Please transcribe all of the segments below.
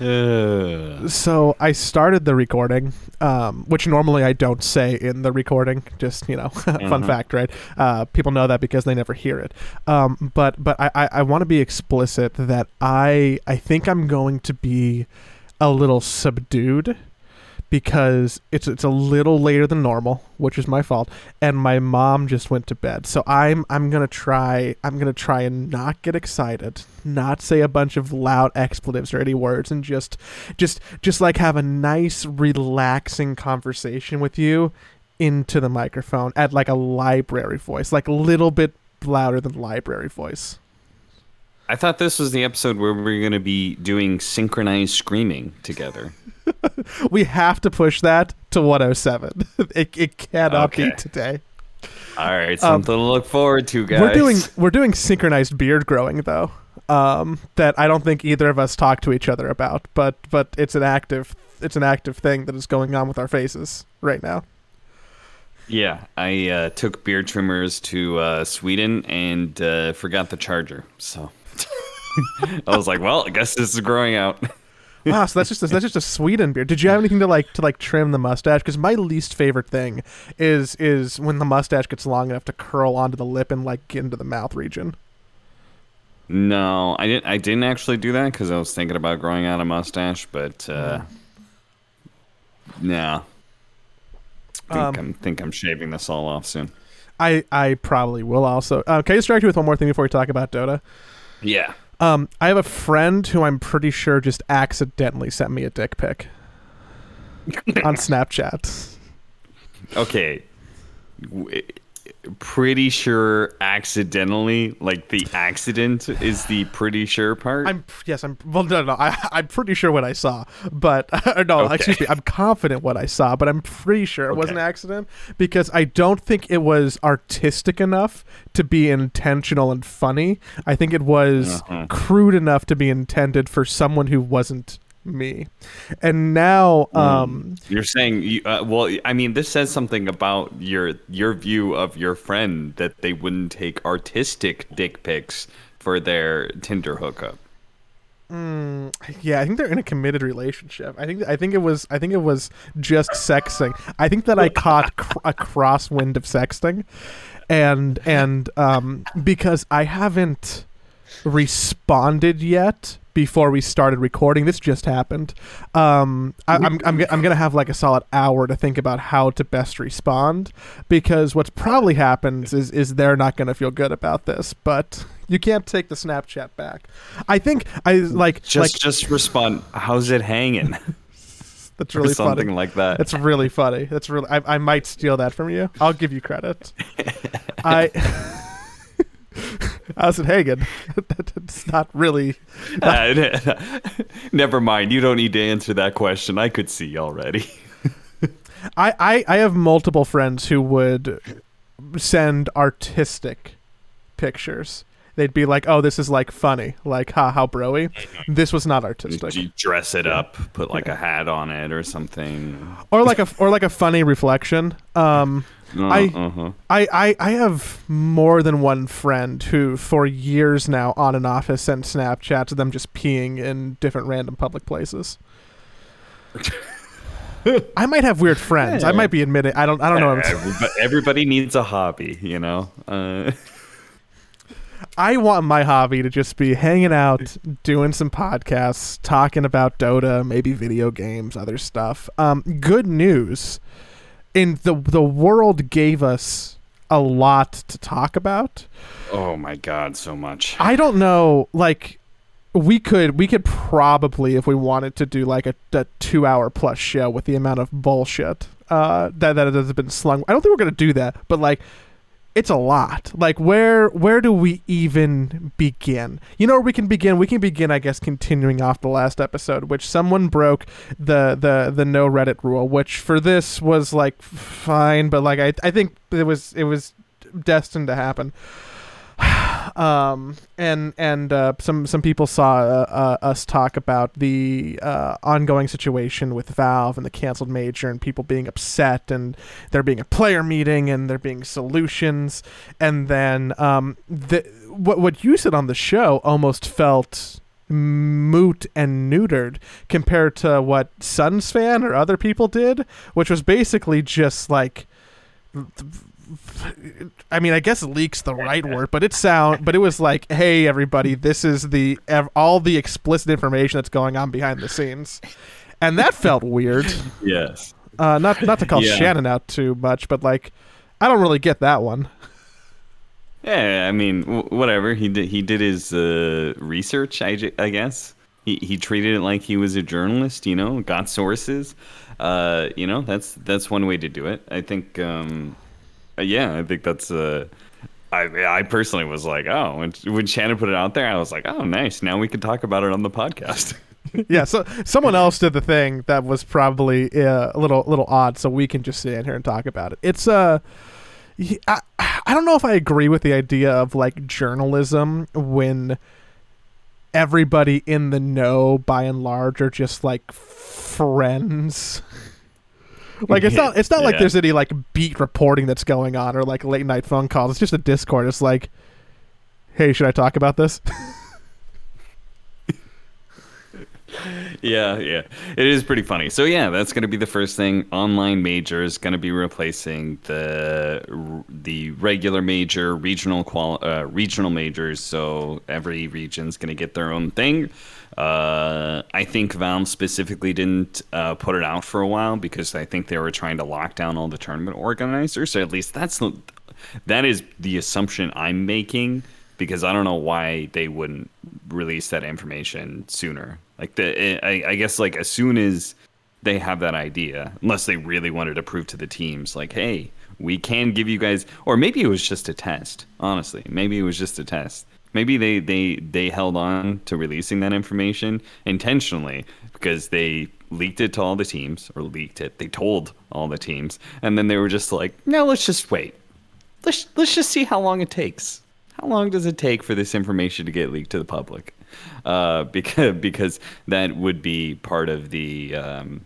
Uh, So I started the recording, um, which normally I don't say in the recording. Just you know, fun Mhm. fact, right? Uh, people know that because they never hear it. Um, but but I, I, I want to be explicit that I I think I'm going to be a little subdued because it's it's a little later than normal, which is my fault, and my mom just went to bed. So I'm I'm gonna try I'm gonna try and not get excited, not say a bunch of loud expletives or any words, and just just just like have a nice relaxing conversation with you into the microphone at like a library voice, like a little bit louder than library voice. I thought this was the episode where we are going to be doing synchronized screaming together. We have to push that to 107. it, it cannot Okay. be today. All right, something to look forward to, guys. Um, We're doing we're doing synchronized beard growing though. Um, that I don't think either of us talk to each other about, but but it's an active it's an active thing that is going on with our faces right now. Yeah, I uh, took beard trimmers to uh, Sweden and uh, forgot the charger. So I was like, well, I guess this is growing out. Wow, so that's just a, that's just a Sweden beard. Did you have anything to like to like trim the mustache? Because my least favorite thing is is when the mustache gets long enough to curl onto the lip and like get into the mouth region. No, I didn't. I didn't actually do that because I was thinking about growing out a mustache, but uh, nah. Think Um, I'm think I'm shaving this all off soon. I I probably will also. Uh, can I distract you with one more thing before we talk about Dota? Yeah. Um, I have a friend who I'm pretty sure just accidentally sent me a dick pic on Snapchat. Okay. Pretty sure accidentally, like the accident is the pretty sure part. I'm yes, I'm well no no, I I'm pretty sure what I saw, but no, Okay. excuse me, I'm confident what I saw, but I'm pretty sure it was an accident because I don't think it was artistic enough to be intentional and funny. I think it was Uh-huh. crude enough to be intended for someone who wasn't me. And now um You're saying, you, uh, well, I mean, this says something about your your view of your friend that they wouldn't take artistic dick pics for their Tinder hookup. Yeah, I think they're in a committed relationship. I think I think it was I think it was just sexting. I think that I caught cr- a crosswind of sexting, and and um, because I haven't responded yet before we started recording. This just happened. Um, I, I'm I'm g- I'm gonna have like a solid hour to think about how to best respond because what's probably happens is is they're not gonna feel good about this, but. You can't take the Snapchat back. I think I like Just like just respond. How's it hanging? that's really something funny. like that. That's really funny. That's really. I, I might steal that from you. I'll give you credit. I. It hanging? That's not really. Uh, never mind. You don't need to answer that question. I could see already. I, I I have multiple friends who would send artistic pictures. They'd be like, "Oh, this is like funny, like ha how broy." This was not artistic, You dress it up, put like a hat on it or something. or like a or like a funny reflection. Um, I- uh-huh. I, I, I have more than one friend who, for years now, on and off, has sent Snapchats of them just peeing in different random public places. I might have weird friends. I might be admitting. I don't. I don't know. What I'm saying. Everybody, everybody needs a hobby, you know. Uh, I want my hobby to just be hanging out, doing some podcasts, talking about Dota, maybe video games, other stuff. Um, good news, in the the world gave us a lot to talk about. oh my god, so much. I don't know. Like, we could we could probably, if we wanted to, do like a, a two hour plus show with the amount of bullshit uh, that that has been slung. I don't think we're gonna do that, but like. It's a lot. Like where where do we even begin? You know where we can begin? We can begin, I guess, continuing off the last episode, which someone broke the the the no Reddit rule, which for this was like fine, but like I I think it was it was destined to happen um, and and uh, some some people saw uh, uh, us talk about the uh, ongoing situation with Valve and the canceled major and people being upset and there being a player meeting and there being solutions. And then um, the what what you said on the show almost felt moot and neutered compared to what SUNSfan or other people did, which was basically just like I mean, I guess leaks the right word, but it sound, but it was like, "Hey, everybody, this is the ev- all the explicit information that's going on behind the scenes," and that felt weird. Yes. Uh, not not to call Yeah. Shannon out too much, but like, I don't really get that one. Yeah, I mean, w- whatever. He did. He did his uh, research. I, j- I guess he he treated it like he was a journalist. You know, got sources. Uh, you know, that's that's one way to do it. I think. Um, yeah, I think that's. Uh, I I personally was like, oh, when when Shannon put it out there, I was like, oh, nice. Now we can talk about it on the podcast. yeah, so someone else did the thing that was probably uh, a little little odd, so we can just sit in here and talk about it. It's uh, I don't know if I agree with the idea of like journalism when everybody in the know, by and large, are just like friends. Like it's not it's not like there's any like beat reporting that's going on or like late night phone calls. It's just a Discord. It's like, hey, should I talk about this? yeah, yeah. It is pretty funny. So yeah, that's going to be the first thing. Online major is going to be replacing the the regular major, regional qual uh, regional majors. So every region's going to get their own thing. Uh, I think Valve specifically didn't uh, put it out for a while because I think they were trying to lock down all the tournament organizers. So at least that's the, that is the assumption I'm making because I don't know why they wouldn't release that information sooner. Like the, I, I guess like as soon as they have that idea, unless they really wanted to prove to the teams, like, hey, we can give you guys, or maybe it was just a test. Honestly, maybe it was just a test. Maybe they they they held on to releasing that information intentionally because they leaked it to all the teams, or leaked it. They told all the teams, and then they were just like, no, let's just wait. Let's let's just see how long it takes. How long does it take for this information to get leaked to the public? Uh, because because that would be part of the um,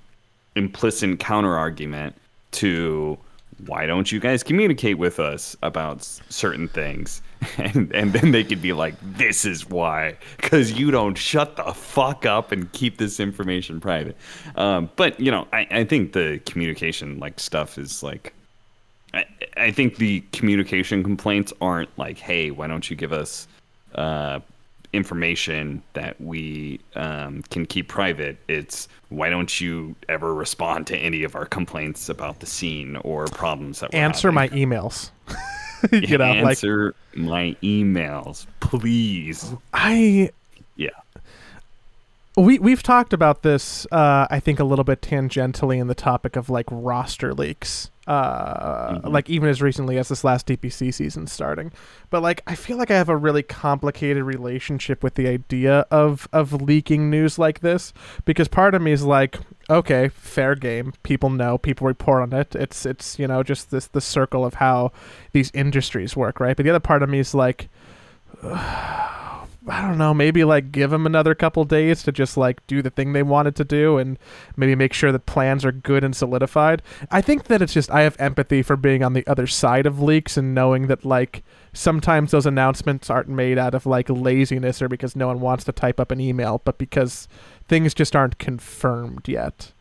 implicit counter argument to why don't you guys communicate with us about certain things and and then they could be like this is why because you don't shut the fuck up and keep this information private um, but you know I, I think the communication like stuff is like I, I think the communication complaints aren't like, hey, why don't you give us uh, information that we um, can keep private? It's why don't you ever respond to any of our complaints about the scene or problems that we're Answer my emails. you know, like answer my emails, please. I Yeah. we we've talked about this uh, I think a little bit tangentially in the topic of like roster leaks. Mhm. like even as recently as this last DPC season starting. But like I feel like I have a really complicated relationship with the idea of of leaking news like this because part of me is like okay, fair game. People know, people report on it. It's it's you know just this the circle of how these industries work, right? But the other part of me is like I don't know, maybe like give them another couple days to just like do the thing they wanted to do and maybe make sure that plans are good and solidified. I think that it's just I have empathy for being on the other side of leaks and knowing that like sometimes those announcements aren't made out of like laziness or because no one wants to type up an email, but because things just aren't confirmed yet.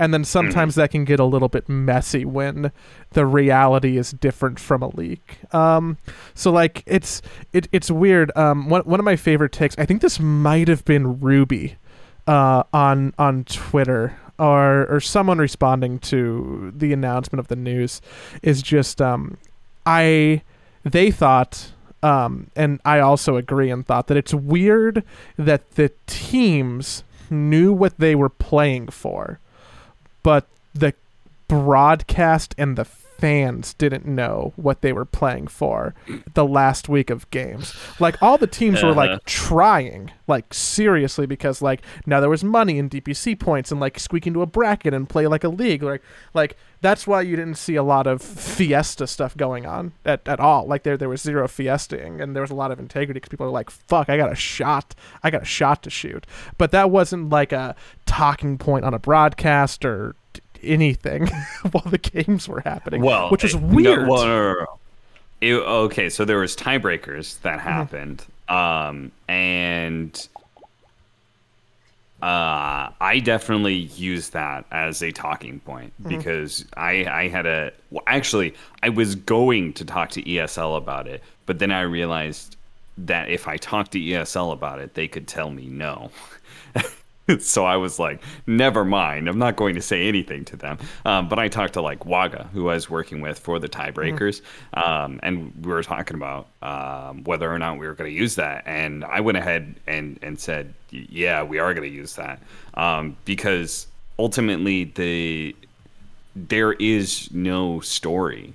And then sometimes that can get a little bit messy when the reality is different from a leak. Um, so like it's it, it's weird. Um, one one of my favorite takes. I think this might have been Ruby, uh, on on Twitter or or someone responding to the announcement of the news, is just um, I they thought. Um, and I also agree and thought that it's weird that the teams knew what they were playing for, but the broadcast and the fans didn't know what they were playing for the last week of games. Like all the teams were Uh-huh. like trying, like seriously, because like now there was money in DPC points and like squeak into a bracket and play like a league. Like like that's why you didn't see a lot of fiesta stuff going on at, at all. Like there there was zero fiesting and there was a lot of integrity because people are like, fuck, I got a shot, I got a shot to shoot. But that wasn't like a talking point on a broadcast or anything while the games were happening. Well, which was eh, no, weird. well, no, no, no. It- okay, so there was tiebreakers Mm-hmm. that happened, um, and uh, I definitely use that as a talking point because I I had a well, actually I was going to talk to ESL about it, but then I realized that if I talked to ESL about it, they could tell me no. so I was like, never mind. I'm not going to say anything to them. Um, but I talked to like Waga, who I was working with for the tiebreakers, um, and we were talking about um, whether or not we were going to use that. And I went ahead and and said, yeah, we are going to use that um, because ultimately the there is no story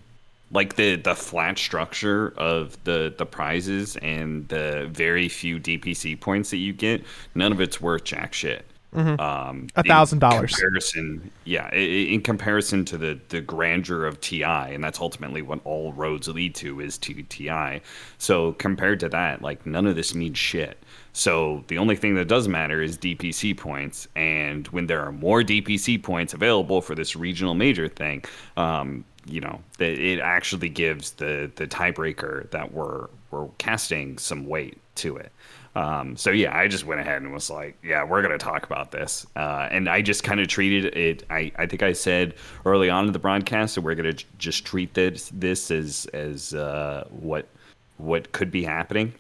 like the the flat structure of the the prizes and the very few DPC points that you get, none of it's worth jack shit. Um, A thousand dollars. Comparison, yeah, in comparison to the the grandeur of TI, and that's ultimately what all roads lead to is to TI. So compared to that, like none of this means shit. So the only thing that does matter is DPC points, and when there are more DPC points available for this regional major thing, um, you know, that it actually gives the the tiebreaker that we're we're casting some weight to it. Um, so yeah, I just went ahead and was like, yeah, we're gonna talk about this, uh, and I just kind of treated it. I, I think I said early on in the broadcast that we're gonna j- just treat this this as as uh, what what could be happening,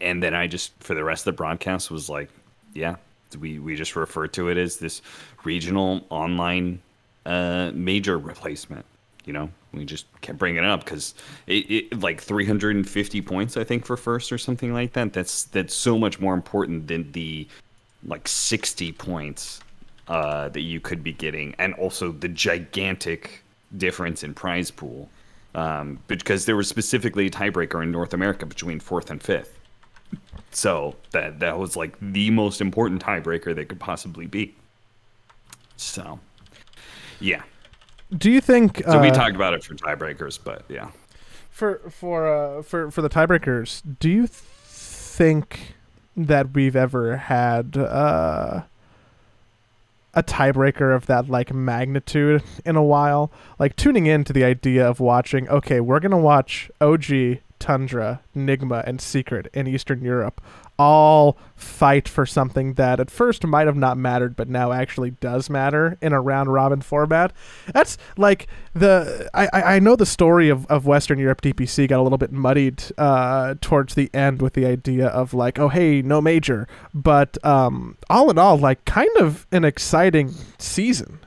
and then I just for the rest of the broadcast was like, yeah, we we just refer to it as this regional online uh, major replacement. You know, we just kept bringing it up because it, it like 350 points, I think, for first or something like that. That's that's so much more important than the like 60 points uh, that you could be getting, and also the gigantic difference in prize pool. Um, because there was specifically a tiebreaker in North America between fourth and fifth. So that that was like the most important tiebreaker that could possibly be. So, yeah. Do you think? So we uh, talked about it for tiebreakers, but yeah. for for uh, for for the tiebreakers. Do you think that we've ever had uh, a tiebreaker of that like magnitude in a while? Like tuning in to the idea of watching. Okay, we're gonna watch OG, Tundra, Nigma, and Secret in Eastern Europe all fight for something that at first might have not mattered but now actually does matter in a round robin format. That's like the i i know the story of, of western europe dpc got a little bit muddied uh towards the end with the idea of like oh hey no major. But um all in all like kind of an exciting season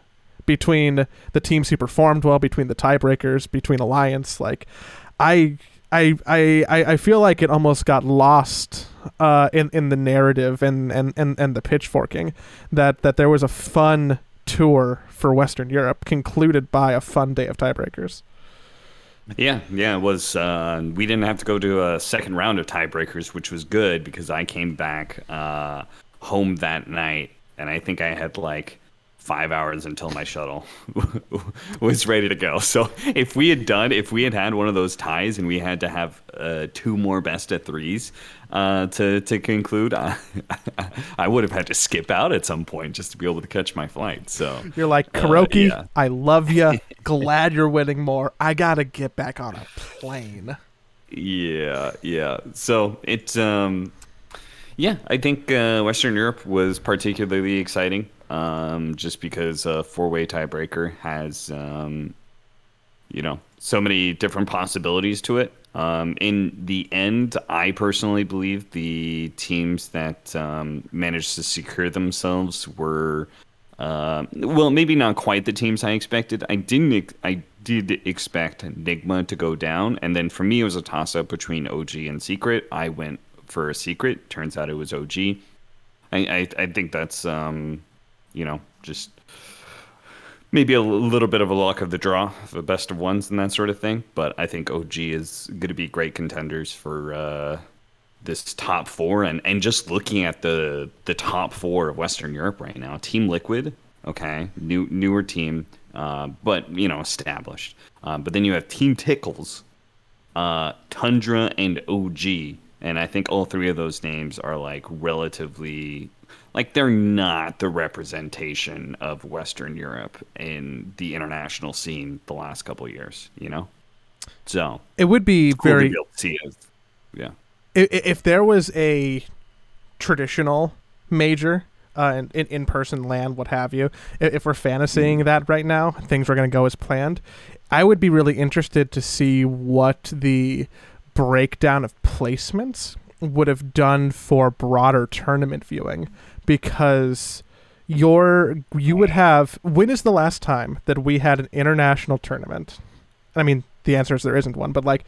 between the teams who performed well between the tiebreakers between alliance. Like i I, I, I feel like it almost got lost uh, in in the narrative and, and, and, and the pitchforking that, that there was a fun tour for Western Europe concluded by a fun day of tiebreakers. Yeah, yeah, it was. Uh, we didn't have to go to a second round of tiebreakers, which was good because I came back uh, home that night, and I think I had like five hours until my shuttle was ready to go. So if we had done, if we had had one of those ties and we had to have uh, two more best of threes uh, to to conclude, I, I would have had to skip out at some point just to be able to catch my flight. So You're like Uh, yeah. I love you. Glad you're winning more. I gotta get back on a plane. Yeah, yeah. So it's um, yeah. I think uh, Western Europe was particularly exciting, um, just because a four-way tiebreaker has um, you know, so many different possibilities to it. Um, in the end, I personally believe the teams that um, managed to secure themselves were, uh, well, maybe not quite the teams I expected. I didn't. I did expect Nigma to go down, and then for me, it was a toss-up between OG and Secret. I went for a Secret. Turns out it was OG. I I, I think that's um, you know, just maybe a little bit of a luck of the draw, the best of ones and that sort of thing. But I think OG is going to be great contenders for uh, this top four. And, and just looking at the the top four of Western Europe right now, Team Liquid, okay, new newer team, uh, but you know established. Uh, but then you have Team Tickles, uh, Tundra, and OG. And I think all three of those names are like relatively like they're not the representation of Western Europe in the international scene the last couple of years, you know? So It would be cool very be able to see it. Yeah. i- i- if there was a traditional major uh, in, in person land, what have you. If, if we're fantasying that right now, things are going to go as planned. I would be really interested to see what the breakdown of placements would have done for broader tournament viewing because your you would have when is the last time that we had an international tournament? I mean the answer is there isn't one but like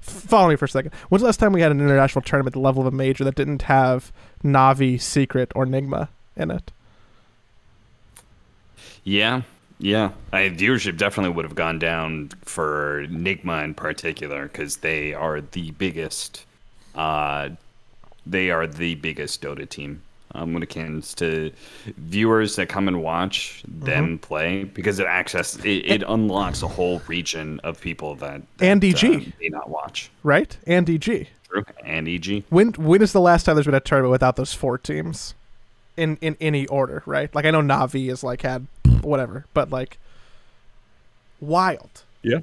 follow me for a second. When's the last time we had an international tournament the level of a major that didn't have navi secret or nigma in it? Yeah, yeah. I, viewership definitely would have gone down for Nigma in particular because they are the biggest. Uh, they are the biggest Dota team um, when it comes to viewers that come and watch them play because it access it, it unlocks a whole region of people that, that And DG. uh, may not watch. right and dg True. And EG. when when is the last time there's been a tournament without those four teams in in any order right like i know navi has like had whatever but like wild Yeah.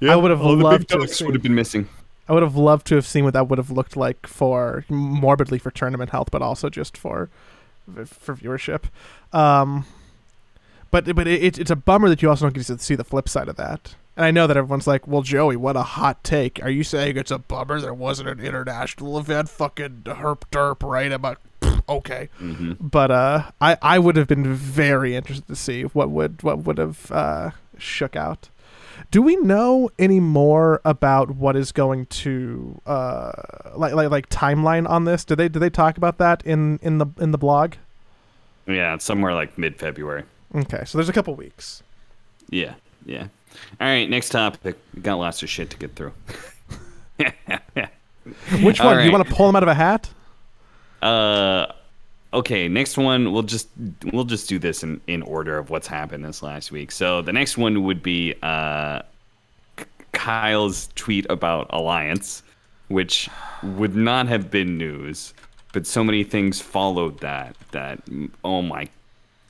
Yeah. I would have loved to have seen- would have been missing. I would have loved to have seen what that would have looked like for morbidly for tournament health, but also just for for viewership. Um, but but it, it's a bummer that you also don't get to see the flip side of that. And I know that everyone's like, "Well, Joey, what a hot take! Are you saying it's a bummer there wasn't an international event? Fucking herp derp, right?" Like, okay, hmm but uh, I I would have been very interested to see what would what would have uh, shook out. Do we know any more about what is going to uh like like like timeline on this? Did they did they talk about that in in the in the blog? Yeah, it's somewhere like mid February. Okay, so there's a couple weeks. Yeah, yeah. All right, next topic. We got lots of shit to get through. Which one? Do you want to pull them out of a hat? Uh, okay. Next one, we'll just we'll just do this in in order of what's happened this last week. So the next one would be uh, Kyle's tweet about Alliance, which would not have been news, but so many things followed that that oh my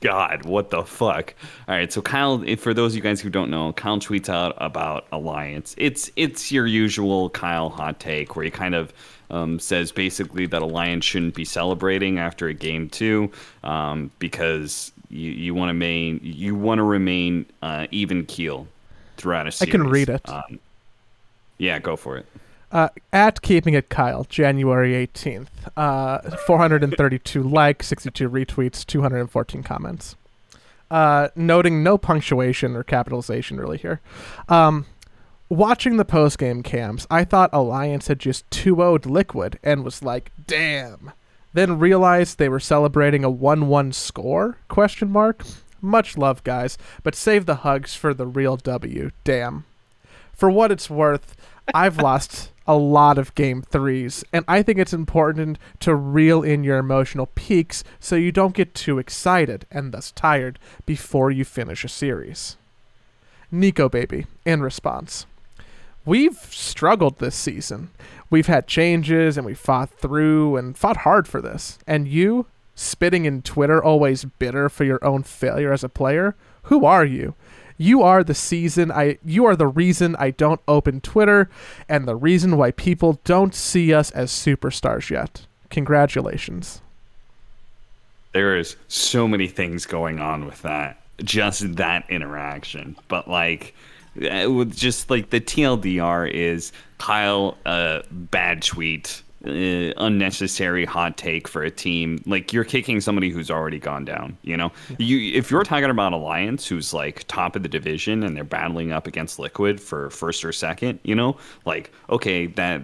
God, what the fuck? All right, so Kyle, for those of you guys who don't know, Kyle tweets out about Alliance. It's it's your usual Kyle hot take where he kind of um, says basically that Alliance shouldn't be celebrating after a game two um, because you you want to main you want to remain uh, even keel throughout a series. I can read it. Um, yeah, go for it. Uh, at keeping it Kyle, January 18th. Uh, 432 likes, 62 retweets, 214 comments. Uh, noting no punctuation or capitalization really here. Um, watching the post game cams, I thought Alliance had just 2 0'd Liquid and was like, damn. Then realized they were celebrating a 1 1 score? Question mark. Much love, guys, but save the hugs for the real W. Damn. For what it's worth, I've lost a lot of game threes, and I think it's important to reel in your emotional peaks so you don't get too excited and thus tired before you finish a series. Nikobaby, in response. We've struggled this season. We've had changes and we fought through and fought hard for this. And you, spitting in Twitter, always bitter for your own failure as a player, who are you? You are the season I you are the reason I don't open Twitter and the reason why people don't see us as superstars yet. Congratulations. there is so many things going on with that just that interaction but like with just like the tldr is kyle uh bad tweet uh, unnecessary hot take for a team. Like you're kicking somebody who's already gone down you know? You if you're talking about alliance who's like top of the division and they're battling up against liquid for first or second you know? Like okay that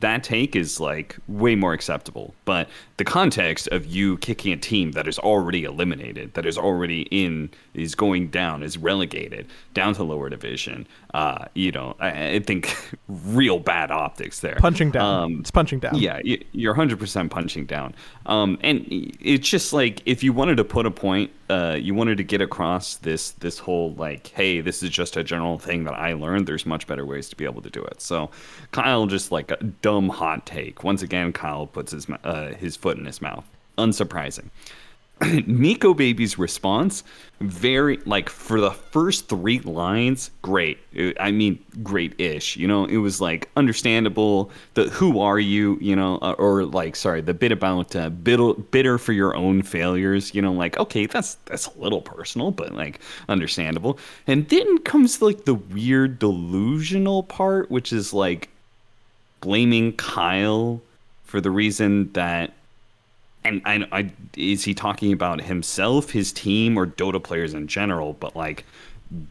that take is like way more acceptable. But the context of you kicking a team that is already eliminated that is already in is going down is relegated down to lower division uh you know i, I think real bad optics there Punching down. um, it's punching down. yeah, you're 100% punching down. Um, and it's just like if you wanted to put a point, uh, you wanted to get across this this whole like, hey, this is just a general thing that I learned. There's much better ways to be able to do it. So Kyle just like a dumb hot take. Once again, Kyle puts his uh, his foot in his mouth. Unsurprising. Nikobaby's response, very like for the first three lines, great. I mean, great-ish. You know, it was like understandable. The "Who are you?" You know, uh, or like, sorry, the bit about uh, bitter, bitter for your own failures. You know, like okay, that's that's a little personal, but like understandable. And then comes like the weird delusional part, which is like blaming Kyle for the reason that and I, I, is he talking about himself, his team, or Dota players in general? But like,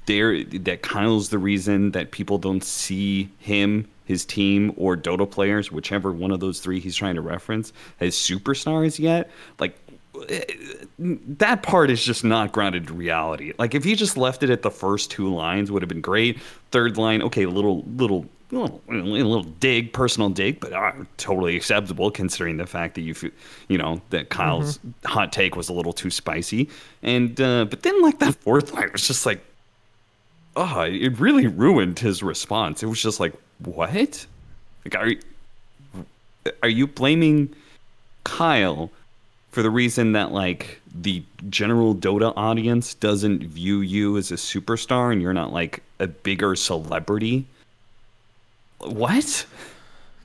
there that Kyle's the reason that people don't see him, his team, or Dota players, whichever one of those three he's trying to reference, as superstars yet. Like, that part is just not grounded in reality. Like, if he just left it at the first two lines, would have been great. Third line, okay, little little a little, a little dig, personal dig, but uh, totally acceptable considering the fact that you, you know, that Kyle's mm-hmm. hot take was a little too spicy. And uh, but then like that fourth line was just like, oh, it really ruined his response. It was just like, what? Like, are are you blaming Kyle for the reason that like the general Dota audience doesn't view you as a superstar and you're not like a bigger celebrity? What?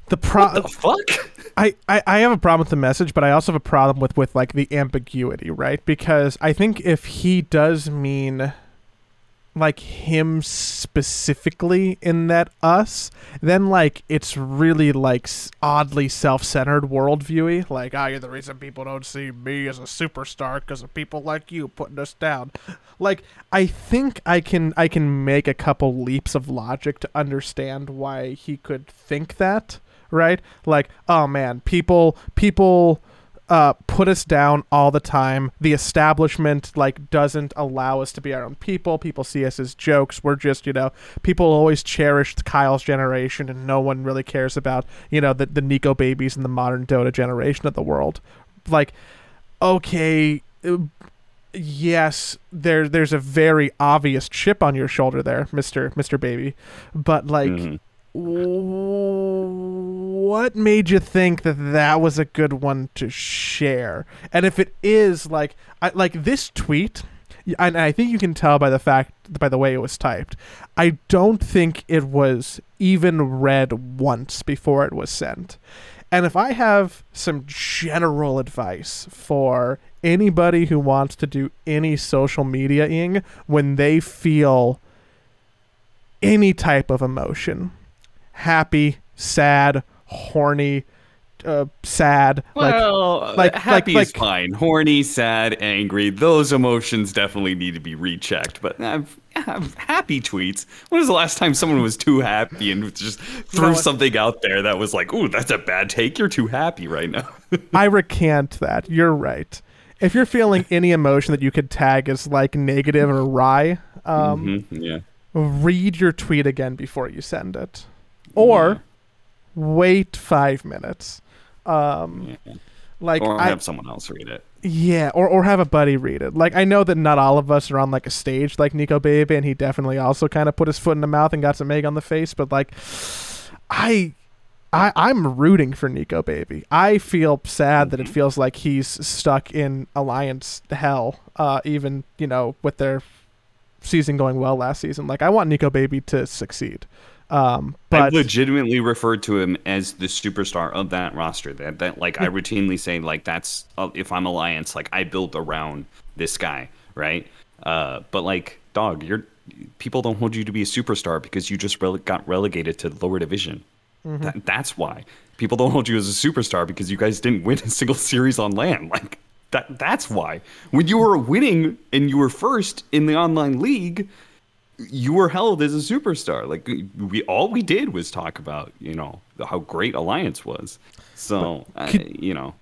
The pro what the fuck? I, I, I have a problem with the message, but I also have a problem with, with like the ambiguity, right? Because I think if he does mean like him specifically in that us, then like it's really like oddly self-centered worldviewy. Like, ah, oh, you're the reason people don't see me as a superstar because of people like you putting us down. Like, I think I can I can make a couple leaps of logic to understand why he could think that, right? Like, oh man, people people uh, put us down all the time. The establishment like doesn't allow us to be our own people. People see us as jokes. We're just you know people always cherished Kyle's generation, and no one really cares about you know the the Nico babies and the modern Dota generation of the world. Like, okay. Yes, there there's a very obvious chip on your shoulder there, Mister Mister Baby, but like, mm-hmm what made you think that that was a good one to share? And if it is like I, like this tweet, and I think you can tell by the fact by the way it was typed. I don't think it was even read once before it was sent. And if I have some general advice for anybody who wants to do any social mediaing when they feel any type of emotion, happy, sad, horny, uh, sad. Well, like, like happy like, is like, fine. Horny, sad, angry. Those emotions definitely need to be rechecked. But uh, happy tweets. When was the last time someone was too happy and just threw something out there that was like, "Ooh, that's a bad take. You're too happy right now." I recant that. You're right. If you're feeling any emotion that you could tag as like negative or wry, um, mm-hmm, yeah. read your tweet again before you send it or yeah. Wait five minutes. Um, yeah. Like or have someone else read it. Yeah, or or have a buddy read it. Like I know that not all of us are on like a stage like Nikobaby, and he definitely also kind of put his foot in the mouth and got some egg on the face. But like, I I, I'm rooting for Nikobaby. I feel sad that it mm-hmm. feels like he's stuck in Alliance hell, uh, even, you know, with their season going well last season. Like, I want Nikobaby to succeed. Um, but I legitimately referred to him as the superstar of that roster. That that like I routinely say like that's uh, if I'm Alliance, like I built around this guy, right? Uh, but like dog, you're people don't hold you to be a superstar because you just rele- got relegated to the lower division. Mm-hmm. That, that's why people don't hold you as a superstar because you guys didn't win a single series on land. Like that. That's why when you were winning and you were first in the online league you were held as a superstar. Like we all we did was talk about you know how great Alliance was. So could, you know.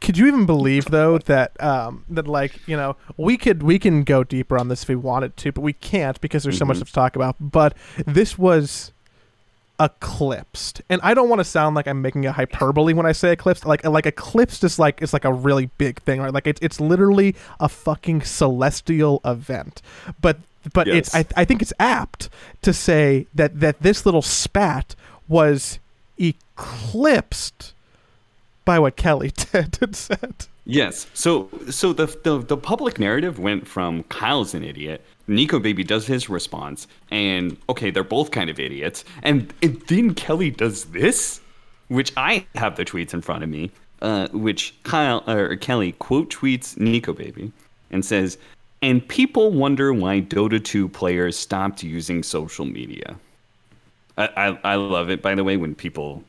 Could you even believe though that um, that like you know we could we can go deeper on this if we wanted to, but we can't because there's so mm-hmm. much to talk about. But this was eclipsed, and I don't want to sound like I'm making a hyperbole when I say eclipsed. Like like eclipsed is like it's like a really big thing, right? Like it's it's literally a fucking celestial event. But but yes. it's I, I think it's apt to say that that this little spat was eclipsed by what Kelly did and said. Yes. So so the, the the public narrative went from Kyle's an idiot, Nikobaby does his response, and okay, they're both kind of idiots, and, and then Kelly does this, which I have the tweets in front of me, uh, which Kyle or Kelly quote tweets Nikobaby and says, and people wonder why Dota 2 players stopped using social media. I, I, I love it, by the way, when people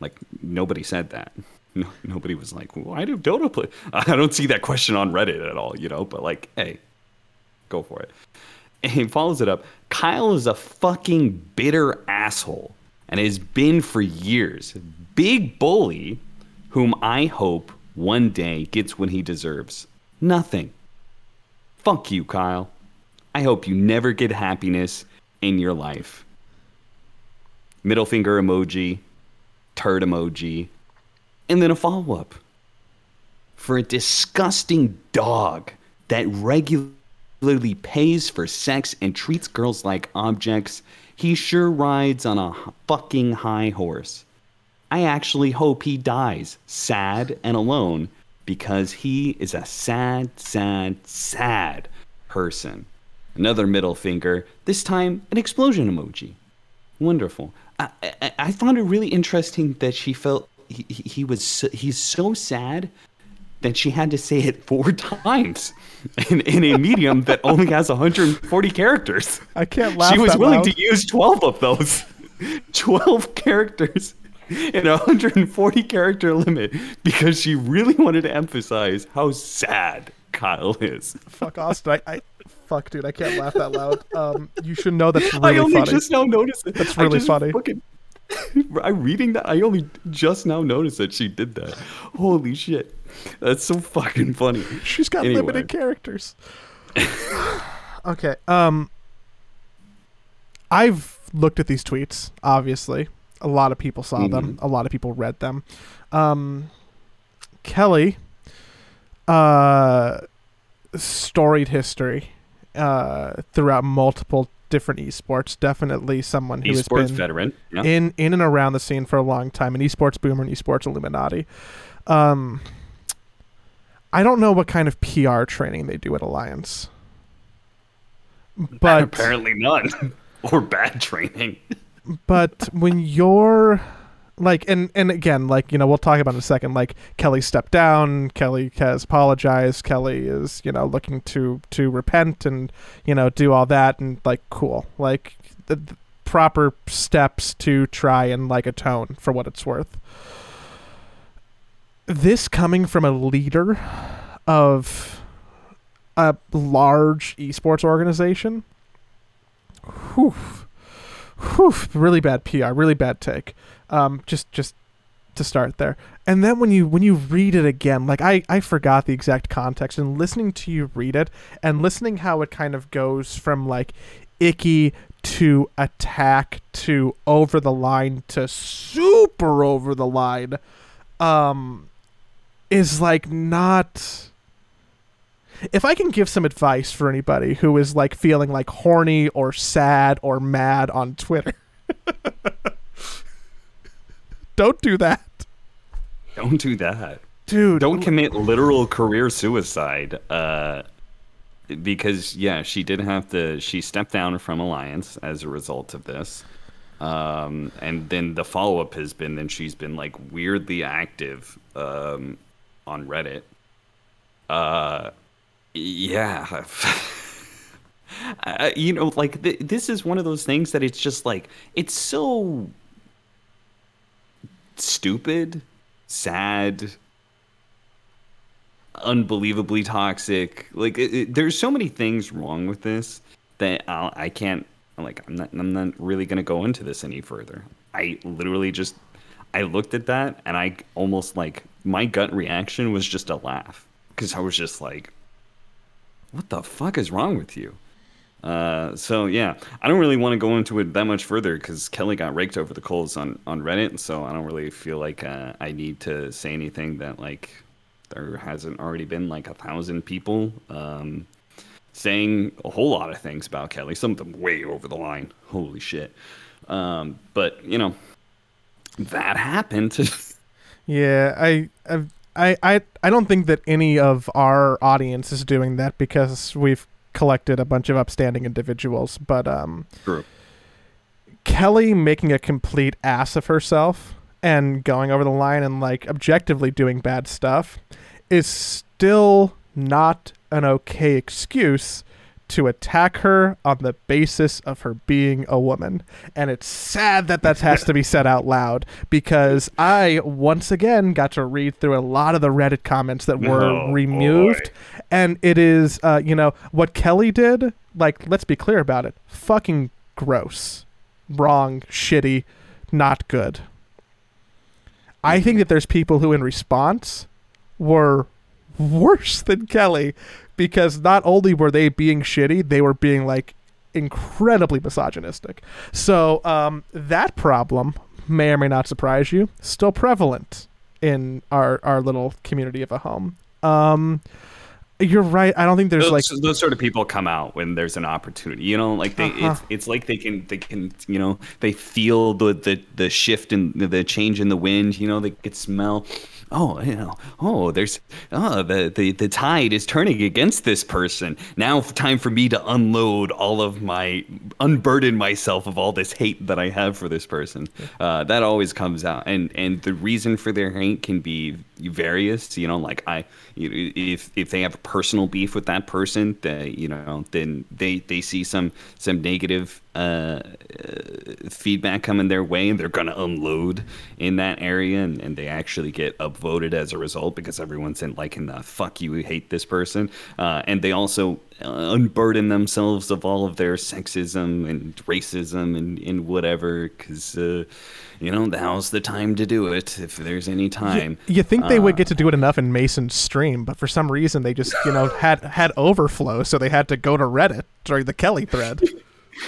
like nobody said that. No, nobody was like, "Why do Dota play?" I don't see that question on Reddit at all, you know. But like, hey, go for it. And he follows it up. Kyle is a fucking bitter asshole, and has been for years. Big bully, whom I hope one day gets what he deserves. Nothing. Fuck you, Kyle. I hope you never get happiness in your life. Middle finger emoji, turd emoji, and then a follow up. For a disgusting dog that regularly pays for sex and treats girls like objects, he sure rides on a fucking high horse. I actually hope he dies sad and alone because he is a sad, sad, sad person. Another middle finger, this time an explosion emoji. Wonderful. I, I, I found it really interesting that she felt he, he was so, he's so sad that she had to say it four times in, in a medium that only has 140 characters. I can't laugh. She was willing loud. to use 12 of those. 12 characters in a 140 character limit because she really wanted to emphasize how sad Kyle is. Fuck Austin. I, I fuck, dude. I can't laugh that loud. Um, you should know that's really funny. I only funny. just now noticed it. That's I really just funny. Fucking, I'm reading that. I only just now noticed that she did that. Holy shit. That's so fucking funny. She's got Anyway. limited characters. okay. Um I've looked at these tweets, obviously. A lot of people saw them. A lot of people read them. Um Kelly uh storied history uh throughout multiple different esports. Definitely someone who has Esports been veteran. Yeah. in in and around the scene for a long time, an esports boomer, an esports Illuminati. Um, I don't know what kind of PR training they do at Alliance, but apparently none. or bad training. But when you're like and and again like you know we'll talk about in a second like kelly stepped down kelly has apologized kelly is you know looking to to repent and you know do all that and like cool. Like the, the proper steps to try and like atone for what it's worth. This coming from a leader of a large esports organization whew, whew, really bad PR, really bad take. Um, just just to start there, and then when you when you read it again, like I I forgot the exact context, and listening to you read it and listening how it kind of goes from like icky to attack to over the line to super over the line, um, is like not if I can give some advice for anybody who is like feeling like horny or sad or mad on Twitter, don't do that, Don't do that. dude. Don't commit literal career suicide. Uh, because yeah, she did have to. She stepped down from Alliance as a result of this. Um, and then the follow up has been then she's been like weirdly active um, on Reddit. Uh, yeah. You know, like th- this is one of those things that it's just like it's so stupid, sad, unbelievably toxic. Like it, it- there's so many things wrong with this that I'll, I can't like I'm not I'm not really to go into this any further. I literally just I looked at that and I almost like my gut reaction was just a laugh cuz I was just like what the fuck is wrong with you? Uh, so yeah, I don't really want to go into it that much further because Kelly got raked over the coals on on Reddit, so I don't really feel like uh, I need to say anything that like there hasn't already been like a thousand people um, saying a whole lot of things about Kelly. Some of them way over the line. Holy shit! Um, but you know that happened. Yeah, I, I've I, I I don't think that any of our audience is doing that because we've collected a bunch of upstanding individuals. But um, True. Kelly making a complete ass of herself and going over the line and like objectively doing bad stuff is still not an okay excuse to attack her on the basis of her being a woman. And it's sad that that has to be said out loud because I once again got to read through a lot of the Reddit comments that were Oh, removed. And it is, uh, you know, what Kelly did, like, let's be clear about it fucking gross, wrong, shitty, not good. I think that there's people who, in response, were worse than Kelly because not only were they being shitty, they were being like incredibly misogynistic. So um, that problem may or may not surprise you, still prevalent in our our little community of a home. Um, you're right. I don't think there's those, like those sort of people come out when there's an opportunity you know like they Uh-huh. it's, it's like they can they can you know they feel the the, the shift in the, the change in the wind you know they could smell oh you know oh there's oh the, the the tide is turning against this person. Now time for me to unload all of my unburden myself of all this hate that i have for this person. Uh, that always comes out. And and the reason for their hate can be various you know like i you- if if they have a personal beef with that person they, you know then they they see some some negative uh, uh, feedback coming their way and they're gonna unload in that area and, and they actually get upvoted as a result because everyone's in like in the fuck you hate this person. Uh, and they also uh, unburden themselves of all of their sexism and racism and, and whatever because uh, you know now's the time to do it if there's any time you think they would Uh, get to do it enough in Mason's stream, but for some reason they just you know had had overflow, so they had to go to Reddit during the Kelly thread.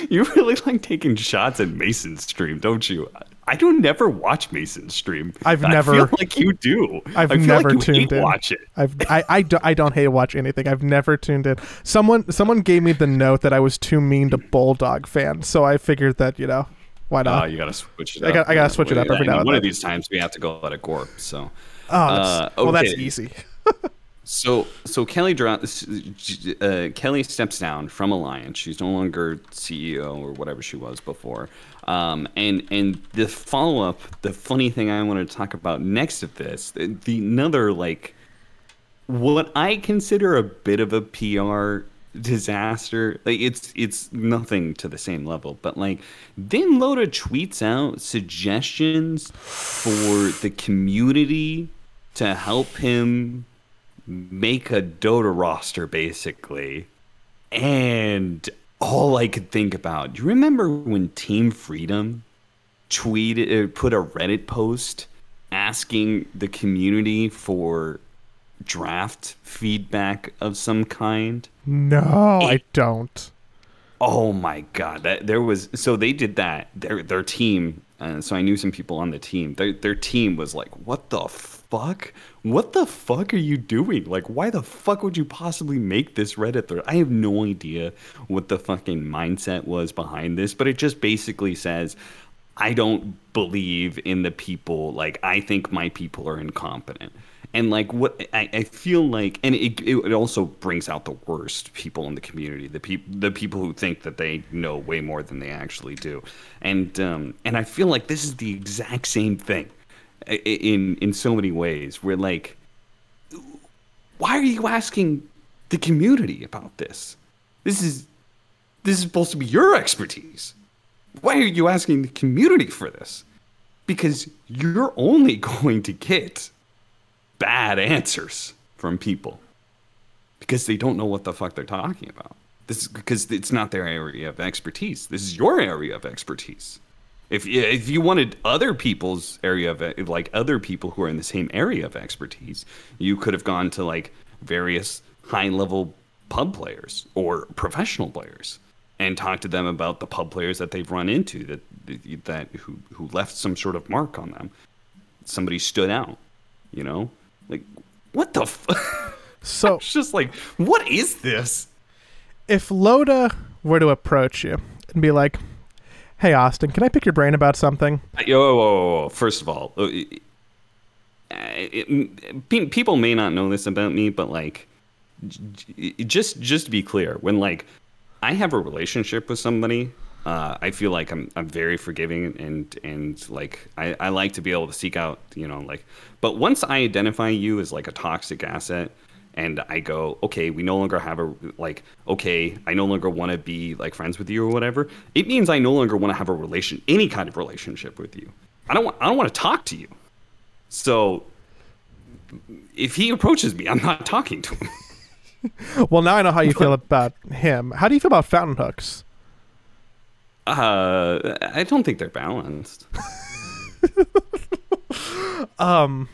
You really like taking shots at Mason's stream, don't you? I don't never watch Mason's stream. I've I never- feel like you do. I've never like you tuned in. Watch it. I've I I, do, I don't hate watch anything. I've never tuned in. Someone someone gave me the note that I was too mean to Bulldog fans, so I figured that you know why Oh, not. you gotta switch it I up. got- I gotta switch it up every I mean, now and One of these times we have to go let it gorp. So, oh, that's, uh, well, that's easy. so, so Kelly uh, Kelly steps down from Alliance. She's no longer CEO or whatever she was before. Um, and and the follow up, the funny thing I want to talk about next of this, the, the another like what I consider a bit of a PR disaster. Like it's it's nothing to the same level, but like then Loda tweets out suggestions for the community to help him make a Dota roster basically. And all I could think about, do you remember when Team Freedom tweeted uh, put a Reddit post asking the community for draft feedback of some kind? No, I don't. Oh my god, that there was so they did that. Their their team, uh, so I knew some people on the team. Their their team was like, "What the fuck? What the fuck are you doing? Like, why the fuck would you possibly make this Reddit thread?" I have no idea what the fucking mindset was behind this, but it just basically says, "I don't believe in the people. Like, I think my people are incompetent." And like what I, I feel like and it, it also brings out the worst people in the community the people the people who think that they know way more than they actually do. And um and i feel like this is the exact same thing in in so many ways where like why are you asking the community about this? This is this is supposed to be your expertise. Why are you asking the community for this? Because you're only going to get bad answers from people because they don't know what the fuck they're talking about. This is because it's not their area of expertise. This is your area of expertise. If if you wanted other people's area of like other people who are in the same area of expertise, you could have gone to like various high level pub players or professional players and talked to them about the pub players that they've run into that that who who left some sort of mark on them. Somebody stood out, you know? Like what the f- So It's just like what is this? if Loda were to approach you and be like, "Hey Austin, can I pick your brain about something?" Yo, whoa, whoa. first of all, uh, it, people may not know this about me, but like, just just to be clear, when like I have a relationship with somebody, uh, I feel like I'm I'm very forgiving and and like I, I like to be able to seek out you know like, but once I identify you as like a toxic asset, and I go, okay, we no longer have a like, okay, I no longer want to be like friends with you or whatever. It means I no longer want to have a relation, any kind of relationship with you. I don't want, I don't want to talk to you. So if he approaches me, I'm not talking to him. well, now I know how you feel about him. How do you feel about fountain hooks? Uh, I don't think they're balanced. um,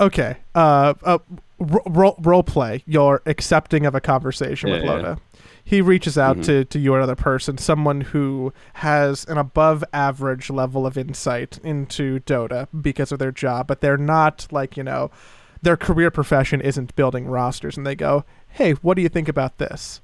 okay. Uh, uh role, role play. You're accepting of a conversation Yeah, with yeah. Loda. He reaches out Mhm. to, to you or another person, someone who has an above average level of insight into Dota because of their job, but they're not like, you know, their career profession isn't building rosters. And they go, hey, what do you think about this?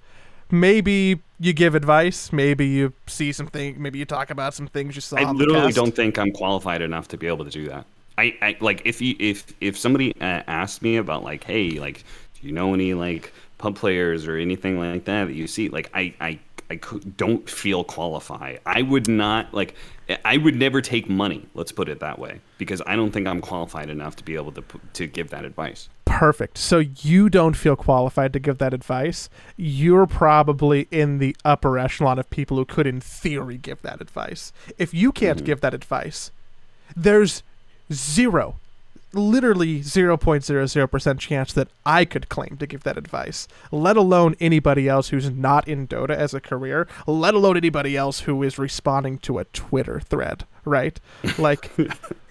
Maybe you give advice. Maybe you see something. Maybe you talk about some things you saw. I literally don't think I'm qualified enough to be able to do that. I, I like if you if if somebody uh, asked me about like, hey, like, do you know any like pub players or anything like that that you see? Like, I I I don't feel qualified. I would not like. I would never take money. Let's put it that way, because I don't think I'm qualified enough to be able to to give that advice. Perfect. So you don't feel qualified to give that advice. You're probably in the upper echelon of people who could, in theory, give that advice. If you can't Mhm. give that advice, there's zero, literally 0.00% chance that I could claim to give that advice, let alone anybody else who's not in Dota as a career, let alone anybody else who is responding to a Twitter thread, right? Like,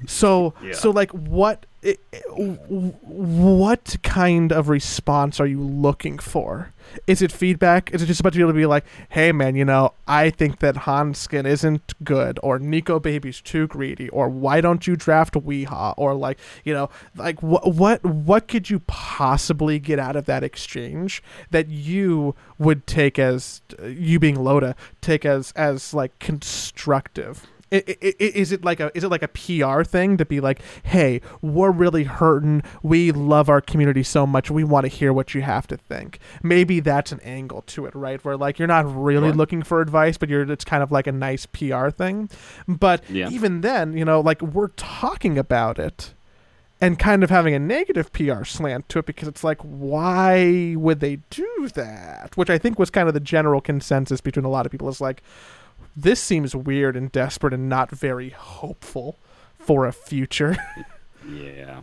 so, Yeah. so like, what, i- i- w- what kind of response are you looking for? Is it feedback? Is it just about to be able to be like, hey man, you know, I think that Handsken isn't good, or Nikobaby's too greedy, or why don't you draft Weehaw, or like, you know, like what what what could you possibly get out of that exchange that you would take as you being Loda take as as like constructive? Is it like a is it like a PR thing to be like, hey, we're really hurting. We love our community so much. We want to hear what you have to think. Maybe that's an angle to it, right? Where like you're not really Sure. looking for advice, but you're it's kind of like a nice PR thing. But Yeah. even then, you know, like we're talking about it and kind of having a negative PR slant to it because it's like, why would they do that? Which I think was kind of the general consensus between a lot of people is like, this seems weird and desperate and not very hopeful for a future. Yeah.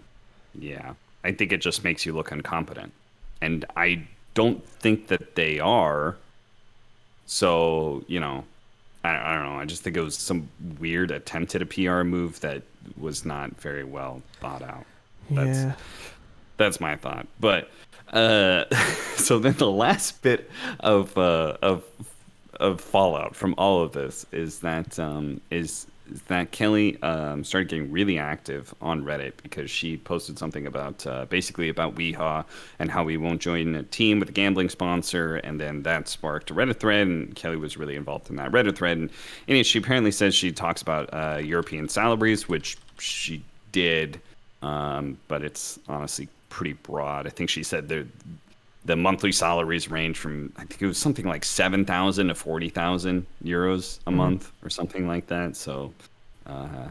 Yeah. I think it just makes you look incompetent. And I don't think that they are. So, you know, I, I don't know. I just think it was some weird attempt at a PR move that was not very well thought out. That's- yeah. That's my thought. But uh, so then the last bit of uh, of of fallout from all of this is that um, is that Kelly um, started getting really active on Reddit because she posted something about uh, basically about Weehaw and how we won't join a team with a gambling sponsor, and then that sparked a Reddit thread, and Kelly was really involved in that Reddit thread. And it, she apparently says she talks about uh, European salaries, which she did, um, but it's honestly pretty broad. I think she said the the monthly salaries range from I think it was something like seven thousand to forty thousand euros a month or something like that. So uh,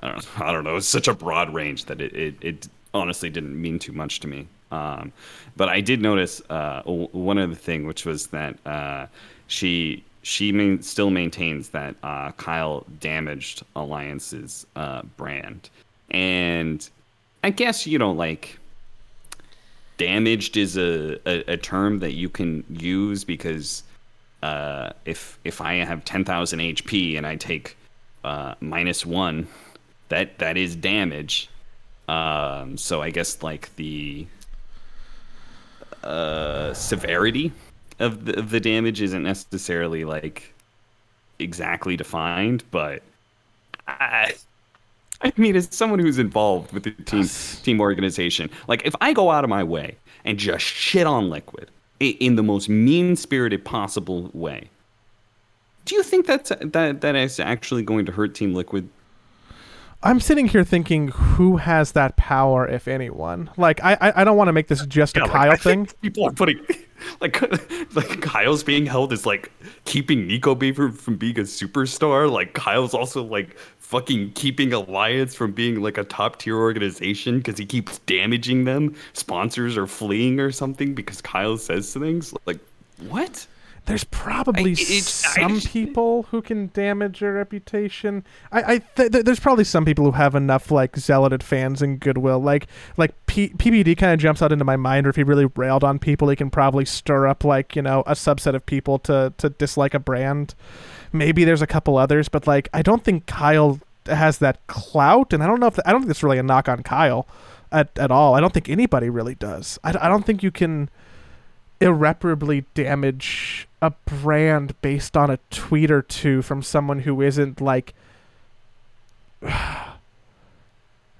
I don't I don't know. It's such a broad range that it, it, it honestly didn't mean too much to me. Um, but I did notice uh, one other thing, which was that uh, she she main, still maintains that uh, Kyle damaged Alliance's uh, brand, and I guess you know like damaged is a, a, a term that you can use because uh, if if I have ten thousand HP and I take uh, minus one, that that is damage. Um, so I guess like the uh, severity of the, of the damage isn't necessarily like exactly defined, but I, I mean, as someone who's involved with the team team organization, like if I go out of my way and just shit on Liquid in the most mean spirited possible way, do you think that's that that is actually going to hurt Team Liquid? I'm sitting here thinking, who has that power, if anyone? Like, I I, I don't want to make this just Yeah, a like, Kyle thing. People are putting like like Kyle's being held as like keeping Nikobaby from being a superstar. Like Kyle's also like fucking keeping Alliance from being like a top tier organization because he keeps damaging them. Sponsors are fleeing or something because Kyle says things like what? There's probably I- some people who can damage your reputation. I, I th- th- there's probably some people who have enough like zealoted fans and goodwill. Like like P- PPD kind of jumps out into my mind. Or if he really railed on people, he can probably stir up like you know a subset of people to to dislike a brand. Maybe there's a couple others, but like I don't think Kyle has that clout, and I don't know if I don't think it's really a knock on Kyle at at all. I don't think anybody really does. I, I don't think you can irreparably damage a brand based on a tweet or two from someone who isn't like yeah.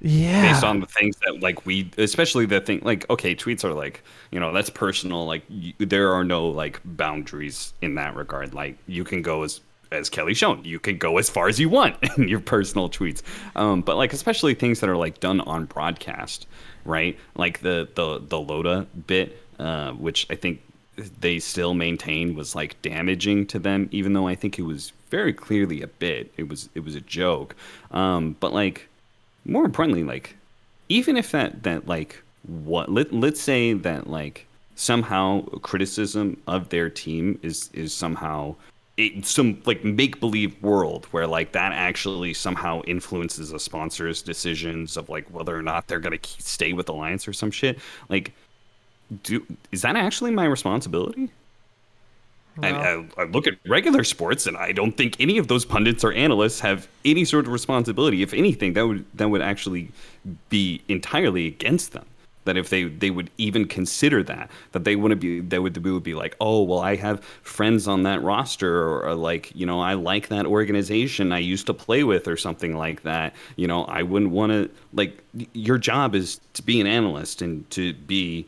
Based on the things that like we especially the thing like okay tweets are like you know that's personal like y there are no like boundaries in that regard. Like you can go as as kelly shown you can go as far as you want in your personal tweets. Um but like especially things that are like done on broadcast right? Like the the the loda bit uh which i think they still maintain was like damaging to them even though i think it was very clearly a bit. It was it was a joke. Um but like more importantly like even if that that like what let, let's say that like somehow criticism of their team is is somehow it, some like make believe world where like that actually somehow influences a sponsor's decisions of like whether or not they're gonna stay with alliance or some shit like do is that actually my responsibility I, I, I look at regular sports, and I don't think any of those pundits or analysts have any sort of responsibility. If anything, that would that would actually be entirely against them. That if they, they would even consider that, that they wouldn't be, they would, they would be like, oh, well, I have friends on that roster, or, or like, you know, I like that organization I used to play with, or something like that. You know, I wouldn't want to, like, your job is to be an analyst and to be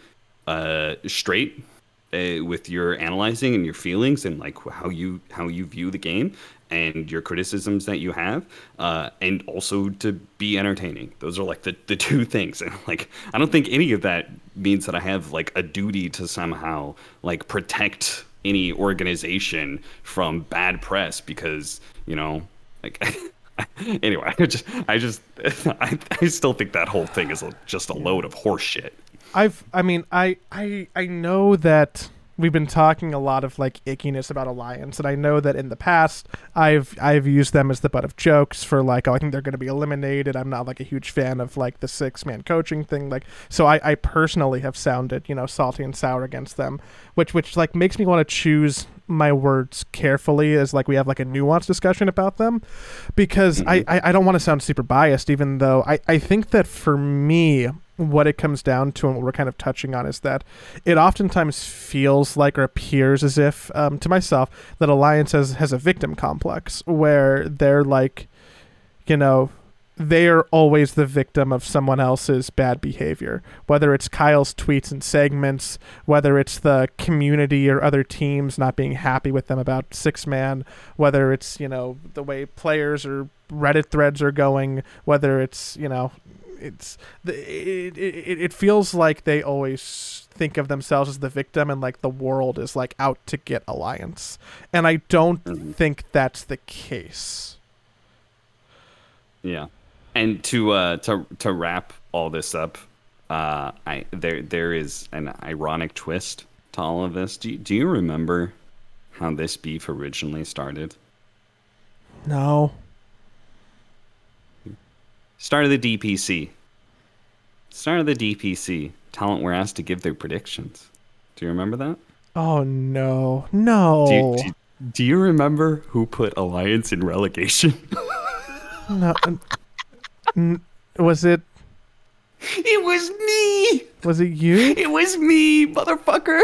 uh, straight uh, with your analyzing and your feelings and like how you how you view the game and your criticisms that you have uh, and also to be entertaining. Those are like the, the two things. And like i don't think any of that means that i have like a duty to somehow like protect any organization from bad press because you know like anyway i just i just I, I still think that whole thing is just a load of horse shit I've I mean I I I know that we've been talking a lot of like ickiness about Alliance and I know that in the past I've I've used them as the butt of jokes for like oh I think they're going to be eliminated. I'm not like a huge fan of like the six man coaching thing like so I I personally have sounded, you know, salty and sour against them, which which like makes me want to choose my words carefully as like we have like a nuanced discussion about them because I, mm-hmm. I I don't want to sound super biased even though I I think that for me what it comes down to and what we're kind of touching on is that it oftentimes feels like or appears as if um, to myself that alliance has, has a victim complex where they're like you know they're always the victim of someone else's bad behavior. Whether it's kyle's tweets and segments whether it's the community or other teams not being happy with them about six man whether it's you know the way players or reddit threads are going whether it's you know it's it, it it feels like they always think of themselves as the victim and like the world is like out to get alliance and i don't Mhm. think that's the case Yeah, and to uh, to to wrap all this up, uh, I there there is an ironic twist to all of this. Do you, do you remember how this beef originally started? no Start of the DPC. Start of the DPC. Talent were asked to give their predictions. Do you remember that? oh no no Do you, do, do you remember who put Alliance in relegation? no n- was it it was me. was it you It was me, motherfucker.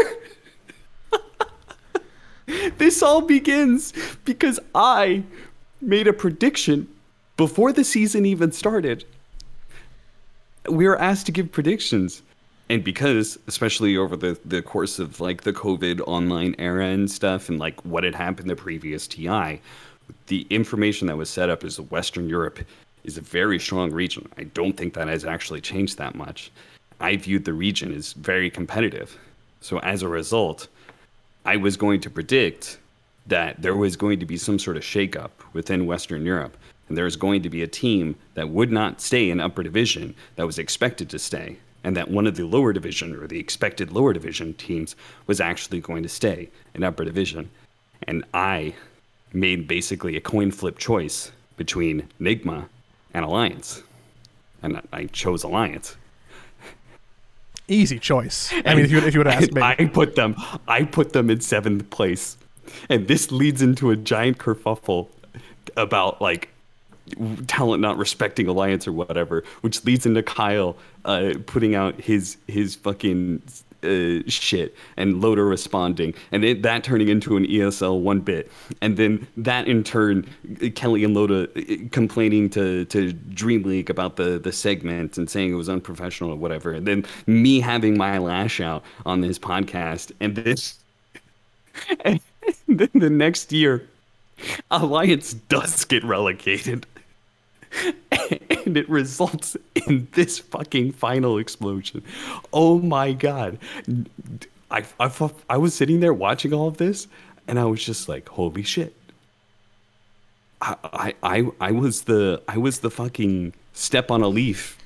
this all begins because I made a prediction before the season even started. We were asked to give predictions. And because, especially over the, the course of like the COVID online era and stuff, and like what had happened the previous TI, the information that was set up is Western Europe is a very strong region. I don't think that has actually changed that much. I viewed the region as very competitive. So as a result, I was going to predict that there was going to be some sort of shakeup within Western Europe. And there was going to be a team that would not stay in upper division that was expected to stay. And that one of the lower division or the expected lower division teams was actually going to stay in upper division. And I made basically a coin flip choice between Nigma and Alliance. And I chose Alliance. Easy choice. I mean, if you, if you would have asked me. I put them I put them in seventh place. And this leads into a giant kerfuffle about like talent not respecting alliance or whatever, which leads into Kyle uh, putting out his his fucking uh, shit and Loda responding, and it, that turning into an ESL one bit, and then that in turn, Kelly and Loda uh, complaining to to Dream League about the the segment and saying it was unprofessional or whatever, and then me having my lash out on this podcast, and this, and then the next year, Alliance does get relegated. and it results in this fucking final explosion. Oh my god. I, I, I was sitting there watching all of this and I was just like, holy shit. I, I, I was the I was the fucking step on a leaf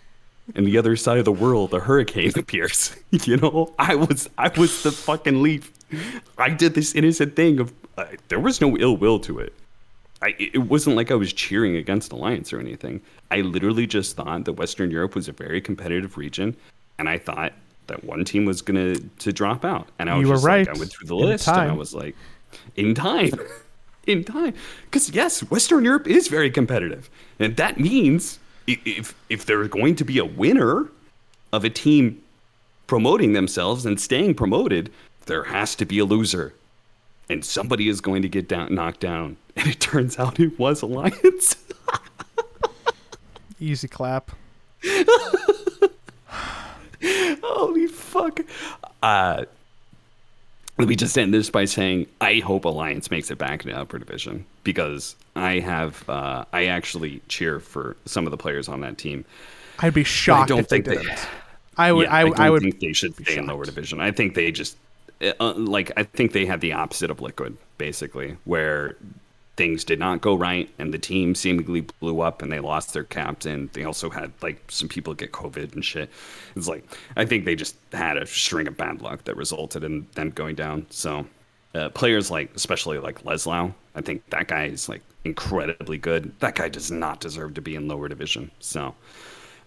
and the other side of the world a hurricane appears you know i was i was the fucking leaf i did this innocent thing of uh, there was no ill will to it I, it wasn't like I was cheering against Alliance or anything. I literally just thought that Western Europe was a very competitive region, and I thought that one team was gonna to drop out. And I was You were right. like, I went through the In list, and I was like, in time, in time, because yes, Western Europe is very competitive, and that means if if there's going to be a winner of a team promoting themselves and staying promoted, there has to be a loser. And somebody is going to get down, knocked down. And it turns out it was Alliance. Easy clap. Holy fuck. Uh, let me just end this by saying I hope Alliance makes it back into upper division because I have uh, I actually cheer for some of the players on that team. I'd be shocked I shocked don't if think they, didn't. I would. Yeah, I, don't I would. think they should stay in lower division. I think they just uh, like I think they had the opposite of Liquid basically, where things did not go right and the team seemingly blew up and they lost their captain. They also had like some people get COVID and shit. It's like I think they just had a string of bad luck that resulted in them going down. So uh, players like especially like Leslau, I think that guy is like incredibly good. That guy does not deserve to be in lower division. So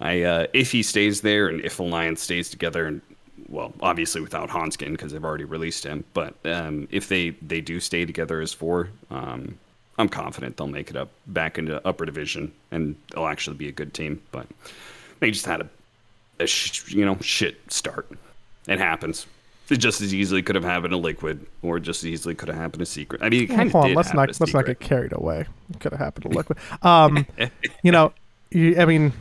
I uh, if he stays there and if Alliance stays together and well, obviously without Handsken because they've already released him. But um, if they they do stay together as four, um, I'm confident they'll make it up back into upper division and they'll actually be a good team. But they just had a, a sh- you know shit start. It happens. It just as easily could have happened a liquid, or just as easily could have happened a secret. I mean, it Well, of on, did. let's not let's not get carried away. It could have happened to Liquid. Um, you know, you, I mean,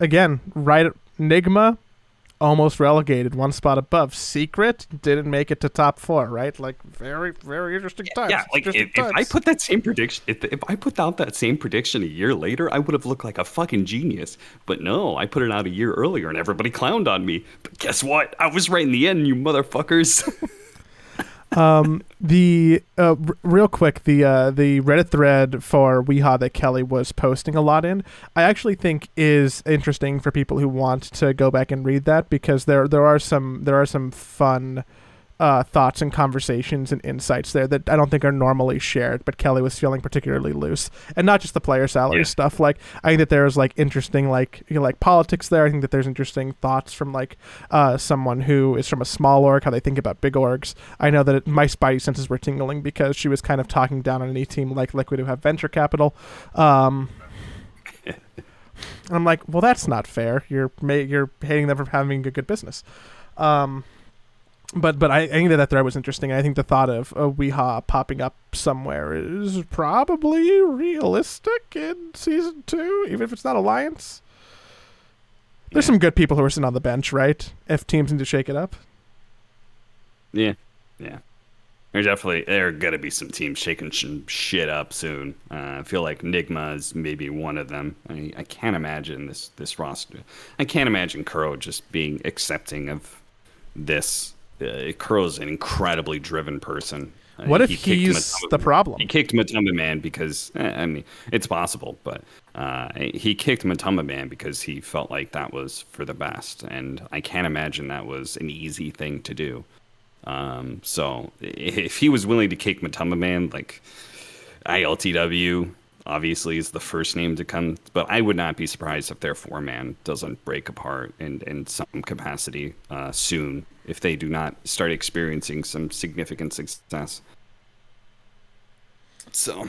again, right? Nigma almost relegated, one spot above. Secret didn't make it to top four. Right? Like very very interesting times. Yeah, like if, if I put that same prediction, if, if I put out that same prediction a year later, I would have looked like a fucking genius. But no, I put it out a year earlier, and everybody clowned on me. But guess what? I was right in the end, you motherfuckers. um the uh, r- real quick the uh the reddit thread for weha that kelly was posting a lot in i actually think is interesting for people who want to go back and read that because there there are some there are some fun uh, thoughts and conversations and insights there that I don't think are normally shared, but Kelly was feeling particularly loose, and not just the player salary Yeah. stuff. Like I think that there's like interesting like you know, like politics there. I think that there's interesting thoughts from like uh, someone who is from a small org, how they think about big orgs. I know that it, my spidey senses were tingling because she was kind of talking down on any team like Liquid who have venture capital. Um, I'm like, well, that's not fair. You're ma- you're hating them for having a good business. Um, but but I, I think that that thread was interesting. I think the thought of a Weehaw popping up somewhere is probably realistic in season two, even if it's not Alliance. There's Yeah. some good people who are sitting on the bench, right? If teams need to shake it up. yeah, yeah. There's definitely there are gonna be some teams shaking some shit up soon. Uh, I feel like Nigma is maybe one of them. I, I can't imagine this this roster. I can't imagine Kuro just being accepting of this. Uh, Kuro's an incredibly driven person. Uh, What if he kicked he's the problem? He kicked MATUMBAMAN because eh, I mean it's possible, but uh, he kicked MATUMBAMAN because he felt like that was for the best, and I can't imagine that was an easy thing to do. Um, so if he was willing to kick MATUMBAMAN, like ILTW obviously is the first name to come, but I would not be surprised if their four man doesn't break apart in, in some capacity uh, soon if they do not start experiencing some significant success. So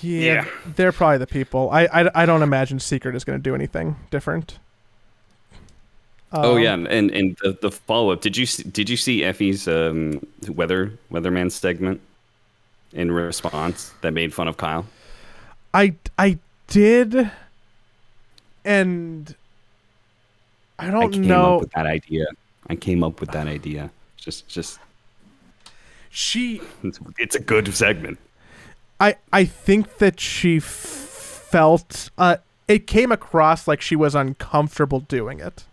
Yeah, Yeah. they're probably the people. I, I, I don't imagine Secret is going to do anything different. Oh Um, yeah, and and the, the follow up. Did you see, did you see Effie's um, weather weatherman segment in response that made fun of Kyle? I I did, and I don't I came know. up with that idea. I came up with that idea. Just just she it's, it's a good segment. I I think that she f- felt uh it came across like she was uncomfortable doing it.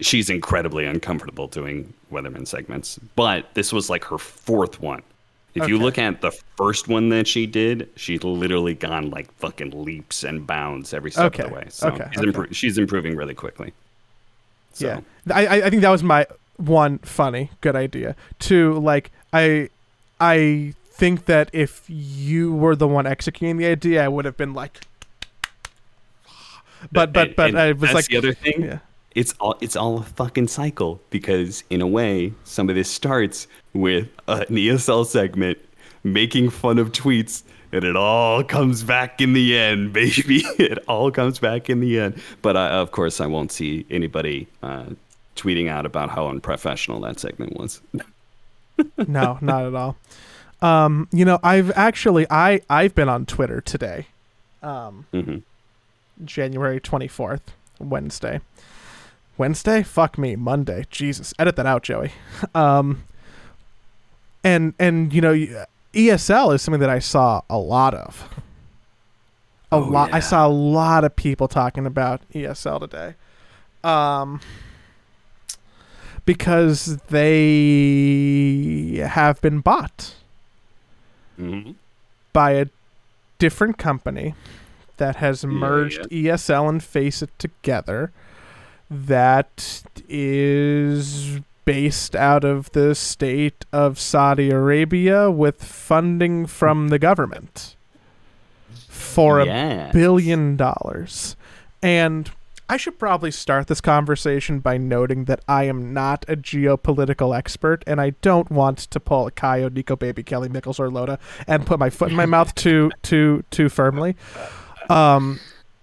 She's incredibly uncomfortable doing weatherman segments, but this was like her fourth one. If you look at the first one that she did, she's literally gone like fucking leaps and bounds every step of the way. So okay, she's, impro- she's improving really quickly. So. Yeah, I I- think that was my one funny good idea. Two, like I I think that if you were the one executing the idea, I would have been like, but but And- but and I was that's like, the other thing. yeah. It's all it's all a fucking cycle because in a way, some of this starts with an ESL segment making fun of tweets, and it all comes back in the end, baby. It all comes back in the end. But I, of course, I won't see anybody uh, tweeting out about how unprofessional that segment was. no, not at all. Um, you know, I've actually I I've been on Twitter today, um, hmm January twenty fourth, Wednesday. Wednesday? Fuck me, Monday. Jesus, edit that out, Joey. Um, and and you know, ESL is something that I saw a lot of. A Oh, lot. I saw a lot of people talking about ESL today. Um, because they have been bought hmm by a different company that has Yeah, merged ESL and FACEIT together that is based out of the state of Saudi Arabia with funding from the government for a billion dollars. And I should probably start this conversation by noting that I am not a geopolitical expert and I don't want to pull a Kyle, Nico, Baby, Kelly, Mickles, or Loda and put my foot in my mouth too too too firmly. Um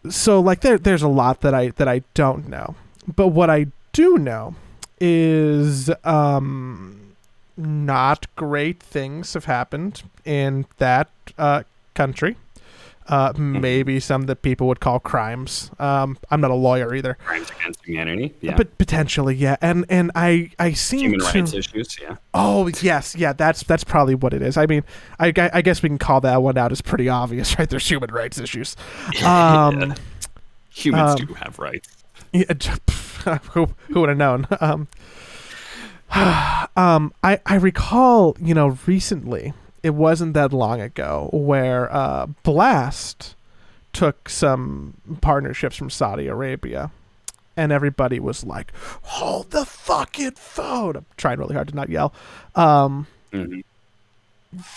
so like there there's a lot that I that I don't know. But what I do know is um not great things have happened in that uh country. Uh, maybe some that people would call crimes. Um, I'm not a lawyer either, Crimes against humanity. Yeah. but potentially, yeah. And and I I seem Human to. rights issues. Yeah. Oh yes, yeah. That's that's probably what it is. I mean, I, I guess we can call that one out as pretty obvious, right? There's human rights issues. Um, Humans Um, do have rights. Yeah, who who would have known? Um, um, I I recall, you know, recently it wasn't that long ago where uh, Blast took some partnerships from Saudi Arabia, and everybody was like, "Hold the fucking phone!" I'm trying really hard to not yell. Um, Mhm.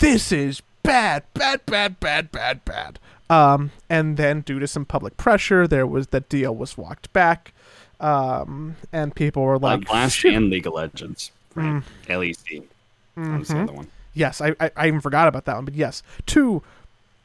this is bad, bad, bad, bad, bad, bad. Um, and then due to some public pressure, there was that deal was walked back, um, and people were Like like, Blast "Shit." and League of Legends. Right. LEC. That was the Mhm. other one. Yes, I, I I even forgot about that one, but yes, two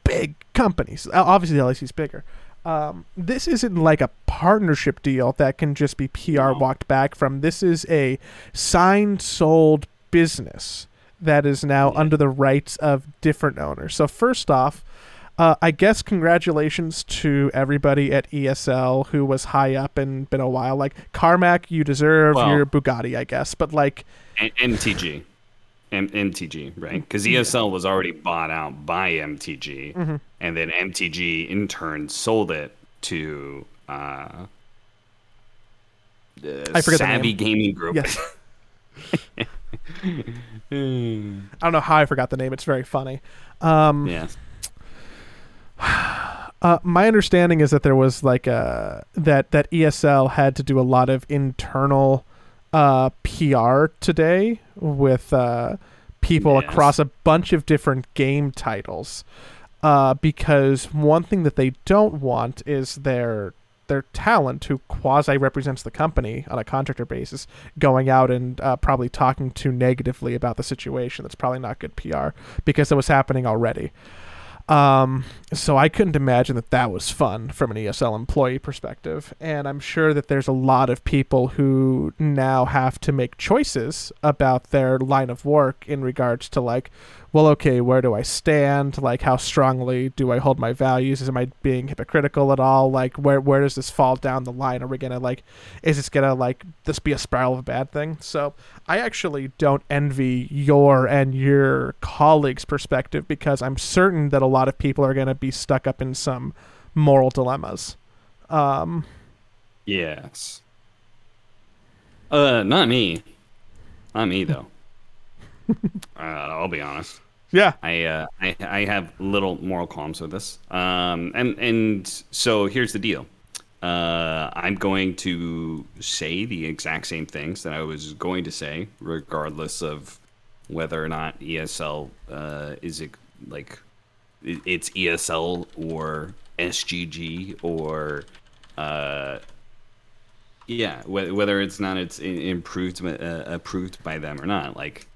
big companies. Uh, Obviously, the is bigger. Um, this isn't like a partnership deal that can just be PR walked back from. This is a signed, sold business that is now Yeah. under the rights of different owners. So first off, uh, I guess congratulations to everybody at ESL who was high up and been a while. Like Carmack, you deserve Well- your Bugatti, I guess. But like, And, and M- MTG, right? Because ESL was already bought out by MTG, Mm-hmm. and then MTG in turn sold it to uh, the I forget the Savvy. Gaming Group. Yes. I don't know how I forgot the name. It's very funny. Um, yeah. Uh, my understanding is that there was like a that that ESL had to do a lot of internal uh, PR today with uh, people Yes. across a bunch of different game titles. Uh, because one thing that they don't want is their their talent, who quasi represents the company on a contractor basis, going out and uh, probably talking too negatively about the situation. That's probably not good PR because it was happening already. Um, so I couldn't imagine that that was fun from an ESL employee perspective. And I'm sure that there's a lot of people who now have to make choices about their line of work in regards to like, well, okay, where do I stand? Like, how strongly do I hold my values? Is am I being hypocritical at all? Like, where where does this fall down the line? Are we gonna like, is this gonna like this be a spiral of a bad thing? So I actually don't envy your and your colleagues' perspective because I'm certain that a lot of people are gonna be stuck up in some moral dilemmas. Um, Yes. Uh, not me. Not me though. uh, I'll be honest. Yeah, I, uh, I I have little moral qualms with this. Um, and and so here's the deal. Uh, I'm going to say the exact same things that I was going to say, regardless of whether or not ESL uh, is it like it's ESL or SGG or uh, yeah, wh- whether it's not it's improved uh, approved by them or not. Like,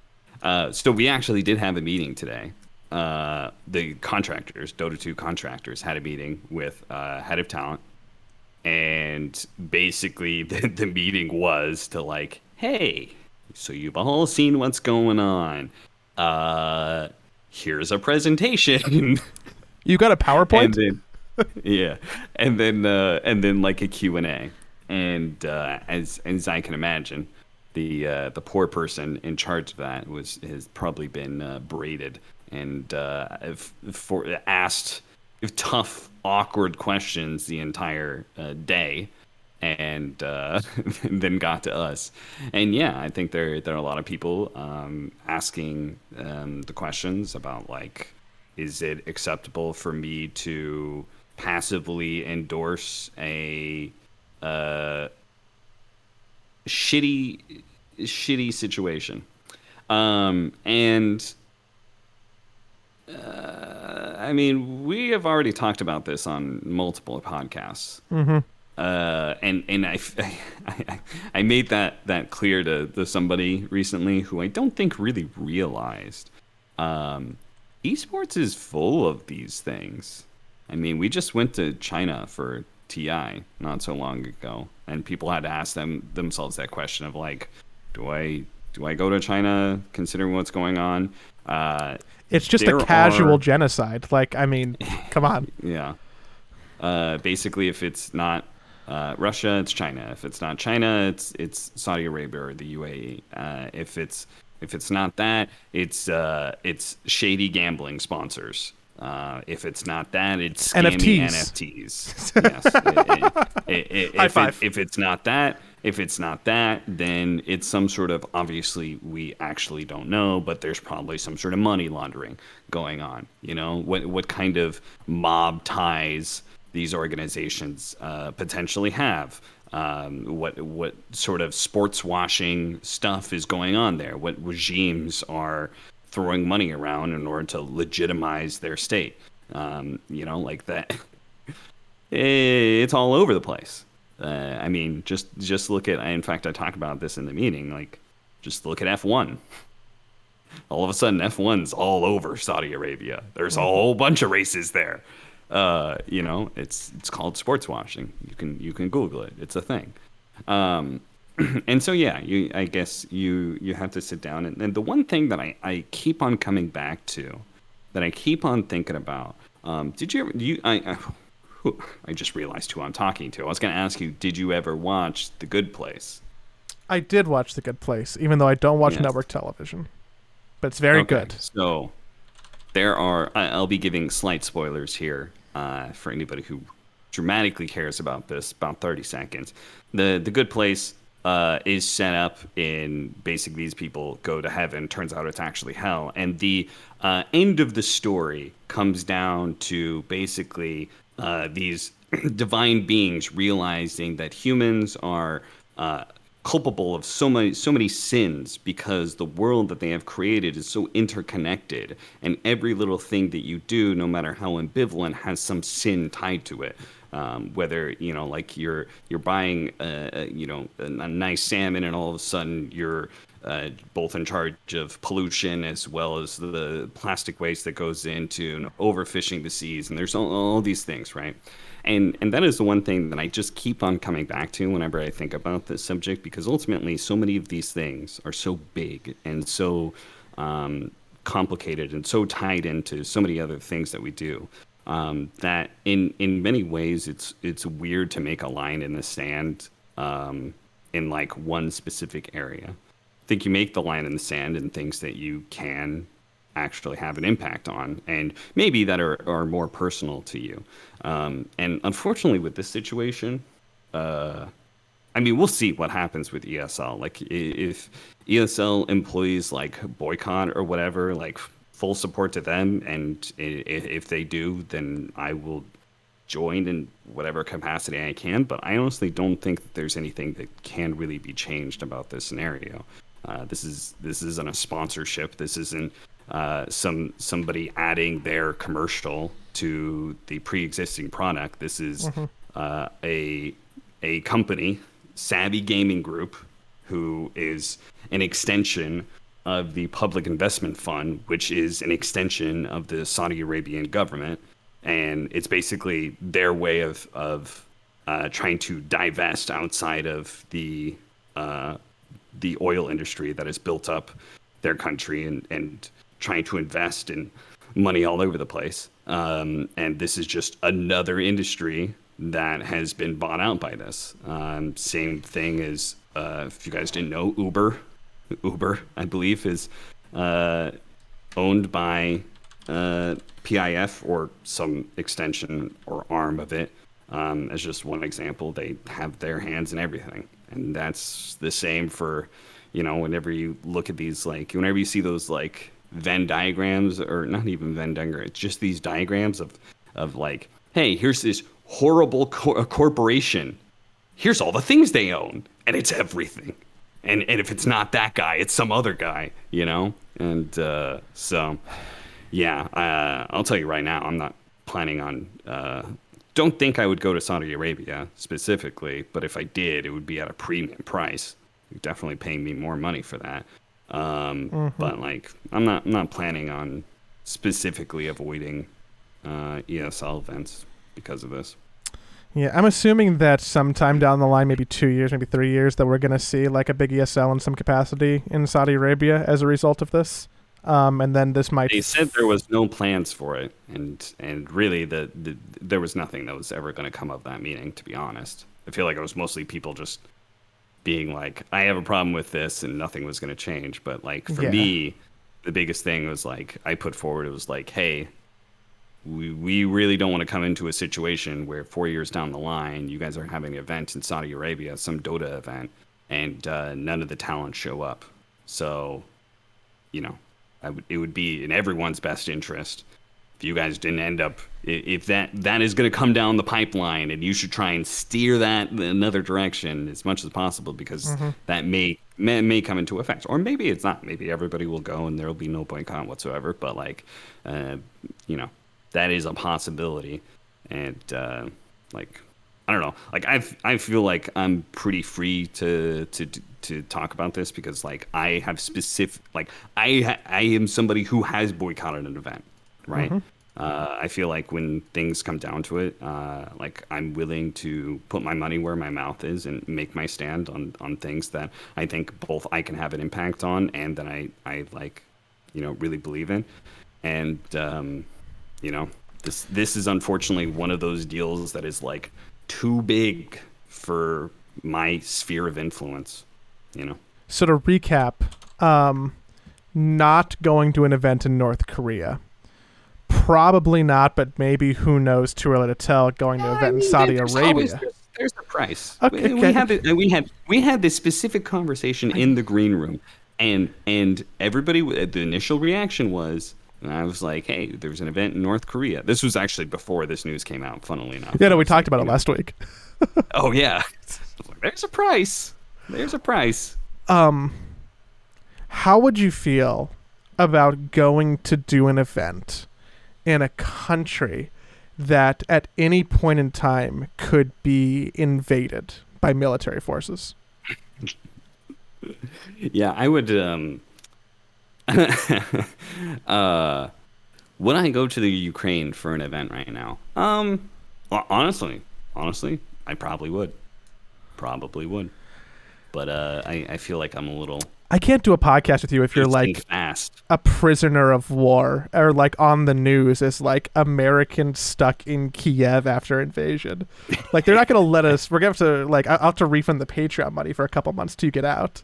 uh, so we actually did have a meeting today. Uh, the contractors, Dota 2 contractors, had a meeting with uh, head of talent, and basically the, the meeting was to like, hey, so you've all seen what's going on. Uh, here's a presentation. you got a PowerPoint. and then yeah and then uh and then like a q&a and uh as as i can imagine the uh the poor person in charge of that was has probably been uh, braided and uh if, for asked tough awkward questions the entire uh, day and uh, then got to us. And yeah, I think there there are a lot of people um, asking um, the questions about like, is it acceptable for me to passively endorse a uh, shitty shitty situation? Um, and uh, I mean, we have already talked about this on multiple podcasts mm-hmm. uh, and and I, I, I made that that clear to, to somebody recently who I don't think really realized. Um, esports is full of these things. I mean, we just went to China for TI not so long ago, and people had to ask them themselves that question of like, do I do I go to China considering what's going on? Uh, It's just a casual are- genocide. Like, I mean, come on. Yeah. Uh, basically, if it's not uh, Russia, it's China. If it's not China, it's it's Saudi Arabia or the UAE. Uh, if it's if it's not that, it's uh, it's shady gambling sponsors. Uh, if it's not that, it's NFTs. NFTs. yes. It- it- it- High if, five. If it's not that, if it's not that, then it's some sort of obviously we actually don't know, but there's probably some sort of money laundering going on. You know what what kind of mob ties these organizations uh, potentially have. Um, what what sort of sports washing stuff is going on there? What regimes are throwing money around in order to legitimize their state? Um, you know, like that. it's all over the place. Uh, I mean, just just look at. In fact, I talked about this in the meeting. Like, just look at F one. All of a sudden, F one's all over Saudi Arabia. There's a whole bunch of races there. Uh, you know, it's it's called sports washing. You can you can Google it. It's a thing. Um, and so yeah, you I guess you you have to sit down and, and the one thing that I, I keep on coming back to, that I keep on thinking about. Um, did you ever you I, I I just realized who I'm talking to. I was going to ask you, did you ever watch The Good Place? I did watch The Good Place, even though I don't watch Yes. network television. but it's very Okay, good. So there are. I'll be giving slight spoilers here uh, for anybody who dramatically cares about this. About thirty seconds. The the good place uh, is set up in basically these people go to heaven. Turns out it's actually hell, and the uh, end of the story comes down to basically uh, these divine beings realizing that humans are. Uh, culpable of so many so many sins because the world that they have created is so interconnected and every little thing that you do no matter how ambivalent has some sin tied to it um, whether you know like you're you're buying uh, you know a, a nice salmon and all of a sudden you're uh, both in charge of pollution as well as the plastic waste that goes into overfishing the seas and there's all, all these things right? And and that is the one thing that I just keep on coming back to whenever I think about this subject because ultimately so many of these things are so big and so um, complicated and so tied into so many other things that we do um, that in in many ways it's it's weird to make a line in the sand um, in like one specific area. I think you make the line in the sand in things that you can actually have an impact on and maybe that are, are more personal to you um, and unfortunately with this situation uh, i mean we'll see what happens with esl like if esl employees like boycott or whatever like full support to them and if they do then i will join in whatever capacity i can but i honestly don't think that there's anything that can really be changed about this scenario uh, this is this isn't a sponsorship. This isn't uh, some somebody adding their commercial to the pre-existing product. This is uh, a a company, Savvy Gaming Group, who is an extension of the Public Investment Fund, which is an extension of the Saudi Arabian government, and it's basically their way of of uh, trying to divest outside of the uh, the oil industry that has built up their country and, and trying to invest in money all over the place. Um, and this is just another industry that has been bought out by this. Um, same thing as, uh, if you guys didn't know, Uber. Uber, I believe, is uh, owned by uh, PIF or some extension or arm of it. Um, as just one example, they have their hands in everything, and that's the same for, you know, whenever you look at these like, whenever you see those like Venn diagrams, or not even Venn diagrams, it's just these diagrams of, of like, hey, here's this horrible cor- corporation, here's all the things they own, and it's everything, and and if it's not that guy, it's some other guy, you know, and uh, so yeah, uh, I'll tell you right now, I'm not planning on. Uh, don't think I would go to Saudi Arabia specifically, but if I did, it would be at a premium price. You're definitely paying me more money for that. Um, But like, I'm not I'm not planning on specifically avoiding uh, ESL events because of this. Yeah, I'm assuming that sometime down the line, maybe two years, maybe three years, that we're going to see like a big ESL in some capacity in Saudi Arabia as a result of this. Um, and then this might. They said there was no plans for it, and and really the, the there was nothing that was ever going to come of that meeting. To be honest, I feel like it was mostly people just being like, "I have a problem with this," and nothing was going to change. But like for Yeah. me, the biggest thing was like I put forward it was like, "Hey, we we really don't want to come into a situation where four years down the line, you guys are having an event in Saudi Arabia, some Dota event, and uh, none of the talent show up. So, you know, would, it would be in everyone's best interest if you guys didn't end up if that that is going to come down the pipeline and you should try and steer that another direction as much as possible because that may, may may come into effect. Or maybe it's not. Maybe everybody will go and there will be no boycott whatsoever but like uh, you know that is a possibility and uh, like I don't know. Like I, I feel like I'm pretty free to to to talk about this because like I have specific like I I am somebody who has boycotted an event, right? Uh, I feel like when things come down to it, uh, like I'm willing to put my money where my mouth is and make my stand on on things that I think both I can have an impact on and that I I like, you know, really believe in, and um, you know this this is unfortunately one of those deals that is like too big for my sphere of influence you know So to recap, um, not going to an event in North Korea. Probably not, but maybe who knows? Too early to tell. Going to an I event in Saudi there's Arabia. always- there's, there's a price. Okay, We- okay. We had the, we had we had this specific conversation in the green room, and and everybody the initial reaction was. And I was like, "Hey, there's an event in North Korea." This was actually before this news came out. Funnily enough. yeah, no, we talked like, about it last week. Oh yeah. Like, There's a price. There's a price. Um, how would you feel about going to do an event in a country that at any point in time could be invaded by military forces? Yeah, I would. Um, uh, would I go to the Ukraine for an event right now? Um, well, honestly, honestly, I probably would. Probably would. But uh, I, I feel like I'm a little. I can't do a podcast with you if you're like fast. a prisoner of war or like on the news as like American stuck in Kiev after invasion. Like they're not gonna let us. We're gonna have to like I'll have to refund the Patreon money for a couple months to get out.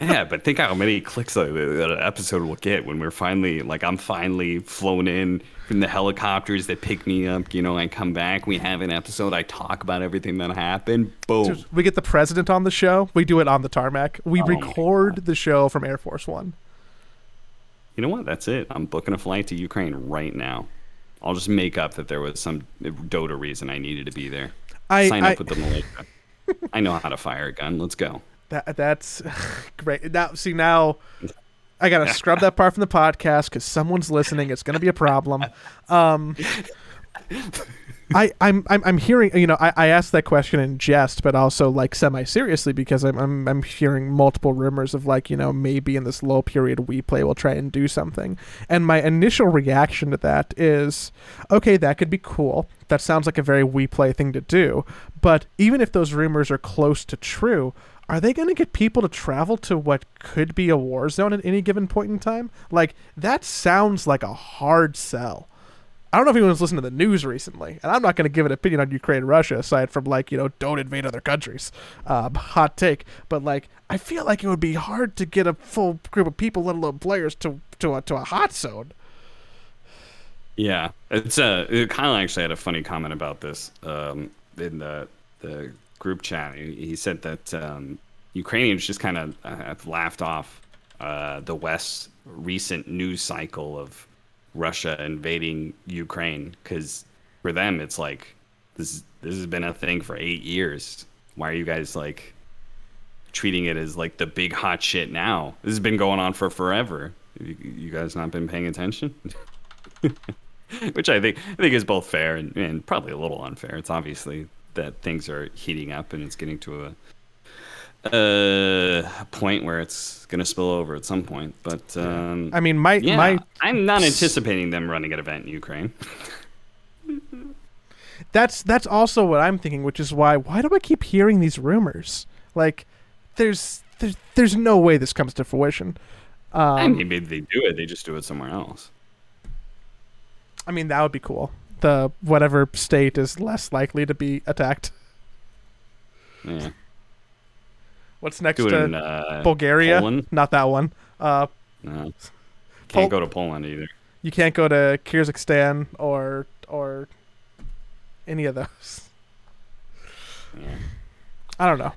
Yeah, but think how many clicks that an episode will get when we're finally like I'm finally flown in from the helicopters that pick me up. You know, I come back. We have an episode. I talk about everything that happened. Boom. Dude, we get the president on the show. We do it on the tarmac. We Oh record the show from Air Force One. You know what? That's it. I'm booking a flight to Ukraine right now. I'll just make up that there was some Dota reason I needed to be there. I, Sign I up with the militia. I know how to fire a gun. Let's go. That, that's great. Now see now. I gotta scrub that part from the podcast because someone's listening. It's gonna be a problem. Um, I, I'm, I'm, I'm hearing. You know, I, I asked that question in jest, but also like semi seriously because I'm, I'm, I'm hearing multiple rumors of like, you know, maybe in this low period WePlay will try and do something. And my initial reaction to that is, okay, that could be cool. That sounds like a very WePlay thing to do. But even if those rumors are close to true, are they going to get people to travel to what could be a war zone at any given point in time? Like that sounds like a hard sell. I don't know if anyone's listened to the news recently, and I'm not going to give an opinion on Ukraine and Russia aside from like you know don't invade other countries, um, hot take. But like I feel like it would be hard to get a full group of people, let alone players, to to a, to a hot zone. Yeah, it's uh, Kyle actually had a funny comment about this um, in the the group chat. He, he said that um, Ukrainians just kind of uh, have laughed off uh, the West's recent news cycle of Russia invading Ukraine because for them it's like this this has been a thing for eight years. Why are you guys like treating it as like the big hot shit now? This has been going on for forever. You, you guys not been paying attention? which I think I think is both fair and, and probably a little unfair. It's obviously that things are heating up and it's getting to a a point where it's going to spill over at some point. But um, I mean, my yeah, my I'm not anticipating them running an event in Ukraine. that's that's also what I'm thinking, which is why why do I keep hearing these rumors? Like, there's there's there's no way this comes to fruition. Um, I mean, maybe they do it. They just do it somewhere else. I mean, that would be cool. The whatever state is less likely to be attacked. Yeah, What's next it in uh, Bulgaria? Poland. Not that one. Uh, No. Can't go to Poland either. you can't go to Kyrgyzstan or or any of those. Yeah. I don't know.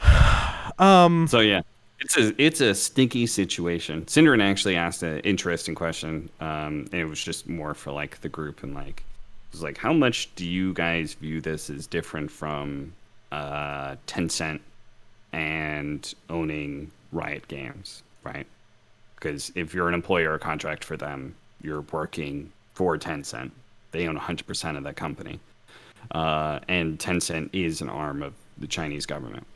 Um, So yeah, it's a it's a stinky situation. Synderen actually asked an interesting question, um, and it was just more for like the group and like it was like, how much do you guys view this as different from uh, Tencent and owning Riot Games, right? Because if you're an employer or a contract for them, you're working for Tencent. They own 100% of that company, uh, and Tencent is an arm of the Chinese government.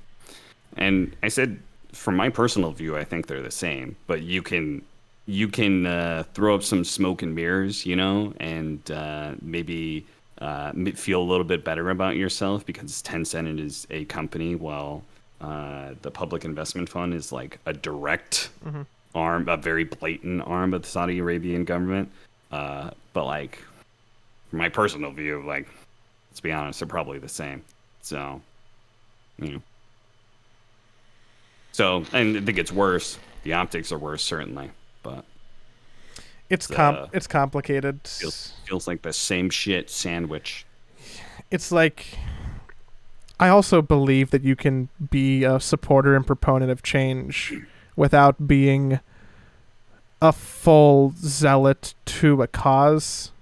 And I said, from my personal view, I think they're the same. But you can you can uh, throw up some smoke and mirrors, you know, and uh, maybe uh, feel a little bit better about yourself because Tencent is a company, while uh, the Public Investment Fund is like a direct arm, a very blatant arm of the Saudi Arabian government. Uh, but like, from my personal view, like, let's be honest, they're probably the same. So, you know. So, and I think it's worse The optics are worse, certainly, but It's com- uh, it's complicated. feels feels like the same shit sandwich. it's like I also believe that you can be a supporter and proponent of change without being a full zealot to a cause.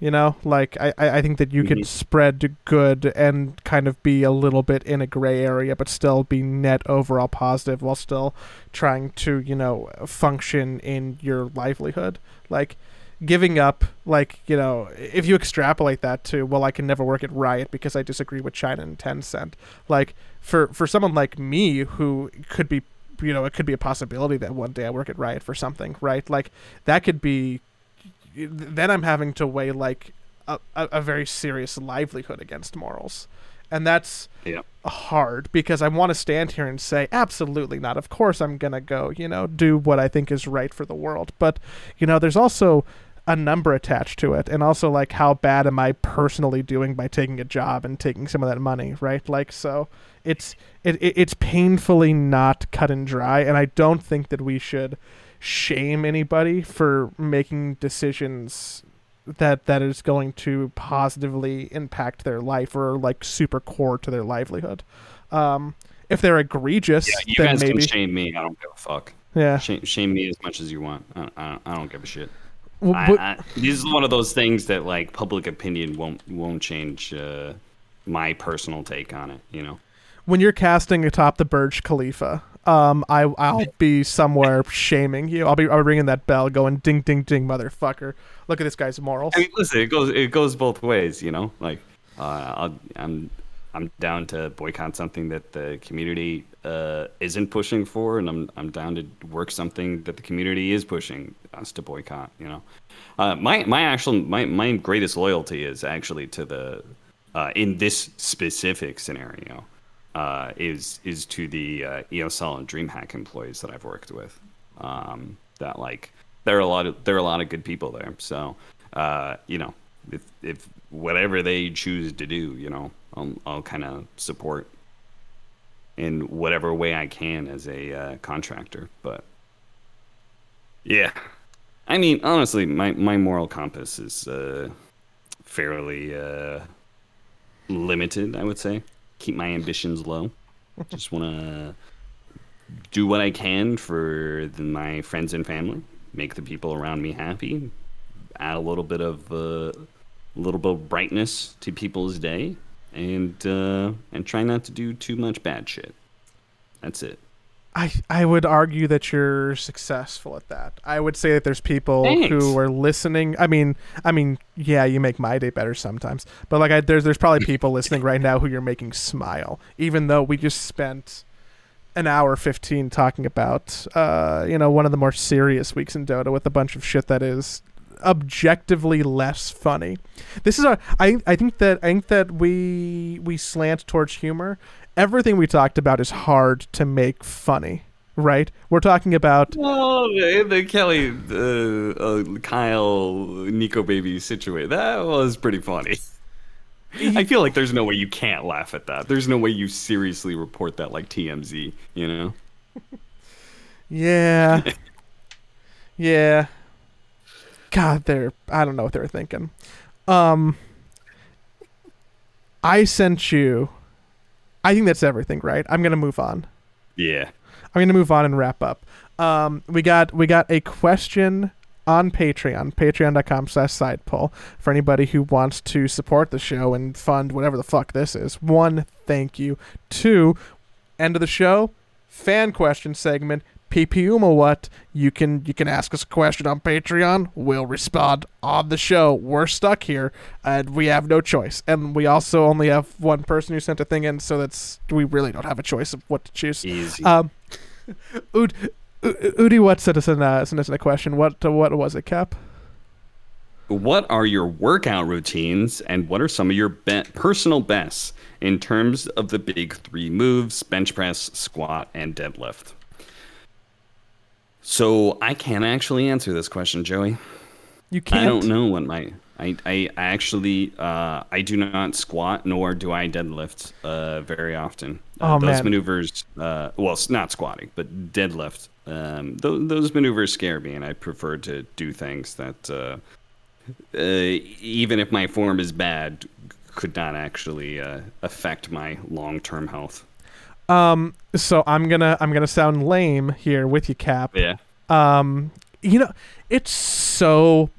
You know, like I, I I think that you can Mhm. spread good and kind of be a little bit in a gray area, but still be net overall positive while still trying to, you know, function in your livelihood. Like giving up, like, you know, if you extrapolate that to, well, I can never work at Riot because I disagree with China and Tencent. Like for for someone like me who could be you know, it could be a possibility that one day I work at Riot for something, right? Like that could be then I'm having to weigh like a, a, very serious livelihood against morals. And that's Yeah. hard because I want to stand here and say, absolutely not. Of course, I'm going to go, you know, do what I think is right for the world. But, you know, there's also a number attached to it. And also, like, how bad am I personally doing by taking a job and taking some of that money, right? Like, so it's, it, it, it's painfully not cut and dry. And I don't think that we should shame anybody for making decisions that that is going to positively impact their life or like super core to their livelihood. Um, if they're egregious, Yeah, you guys maybe can shame me. I don't give a fuck. yeah. Shame, shame me as much as you want. I, I, I don't give a shit. W- I, w- I, this is one of those things that like public opinion won't won't change uh, my personal take on it. You know. when you're casting atop the Burj Khalifa, um, I I'll be somewhere shaming you. I'll be I'll be ringing that bell, going ding ding ding, motherfucker. Look at this guy's morals. I mean, listen, it goes it goes both ways, you know. Like, uh, I'll, I'm I'm down to boycott something that the community uh, isn't pushing for, and I'm I'm down to work something that the community is pushing us to boycott. You know, uh, my my actual my my greatest loyalty is actually to the uh, in this specific scenario uh, is is to the uh, ESL and DreamHack employees that I've worked with. Um, that like there are a lot of there are a lot of good people there. So uh, you know, if if whatever they choose to do, you know, I'll I'll kind of support in whatever way I can as a uh, contractor. But yeah, I mean, honestly, my my moral compass is uh, fairly uh, limited. I would say keep my ambitions low. Just want to do what I can for the, my friends and family, make the people around me happy, add a little bit of uh, a little bit of brightness to people's day, and uh, and try not to do too much bad shit. That's it. I I would argue that you're successful at that. I would say that there's people Thanks. who are listening. I mean, I mean, yeah, you make my day better sometimes. But like, I, there's there's probably people listening right now who you're making smile, even though we just spent an hour 15 talking about uh you know one of the more serious weeks in Dota with a bunch of shit that is objectively less funny. This is our I I think that I think that we we slant towards humor. Everything we talked about is hard to make funny, right? We're talking about Well, the, Kelly, uh, uh, Kyle, Nikobaby situation that was pretty funny. I feel like there's no way you can't laugh at that. There's no way you seriously report that like TMZ. You know. yeah. yeah. God, they're I don't know what they're thinking. Um I sent you I think that's everything, right? I'm going to move on. Yeah. I'm gonna move on and wrap up. Um, we got we got a question on Patreon, patreon.com slash sidepull for anybody who wants to support the show and fund whatever the fuck this is. One, thank you. Two, end of the show, fan question segment. PPUMA what? You can you can ask us a question on Patreon. We'll respond on the show. We're stuck here and we have no choice. And we also only have one person who sent a thing in, so that's we really don't have a choice of what to choose. Easy. Um, Ud, Udi, what sent us in a, sent us in a question? What uh, what was it, Cap? what are your workout routines, and what are some of your be- personal bests in terms of the big three moves: bench press, squat, and deadlift? So I can't actually answer this question, Joey. You can't. I don't know what my I I actually uh, I do not squat nor do I deadlift uh, very often. Uh, Oh, those man. maneuvers, uh, well, it's not squatting, but deadlift. um, th- those maneuvers scare me, and I prefer to do things that, uh, uh, even if my form is bad, could not actually uh, affect my long-term health. Um, so I'm gonna I'm gonna sound lame here with you, Cap. Yeah. Um, you know, it's so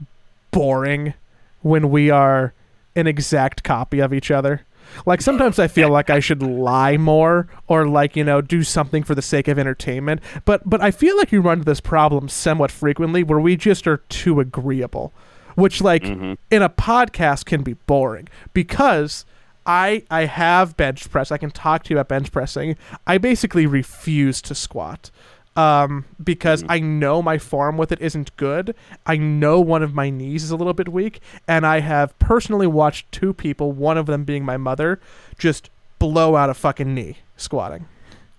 boring when we are an exact copy of each other. Like sometimes I feel like I should lie more or like, you know, do something for the sake of entertainment. But but I feel like we run into this problem somewhat frequently where we just are too agreeable. Which like Mhm. in a podcast can be boring because I I have bench press. I can talk to you about bench pressing. I basically refuse to squat um, because I know my form with it isn't good. I know one of my knees is a little bit weak, and I have personally watched two people, one of them being my mother, just blow out a fucking knee squatting.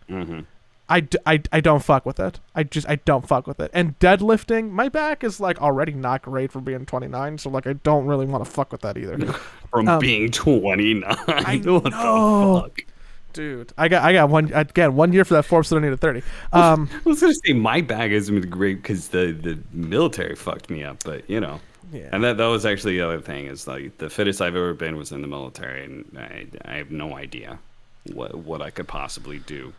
hmm I, d- I, I don't fuck with it. I just I don't fuck with it. And deadlifting, my back is like already not great for being 29, so like I don't really want to fuck with that either. From Um, being 29. I what the know. fuck? Dude, I got I got one again one year for that Forbes 30 to 30. Um, I was gonna say my back isn't great because the the military fucked me up, but you know. Yeah. And that that was actually the other thing is like the fittest I've ever been was in the military, and I I have no idea what what I could possibly do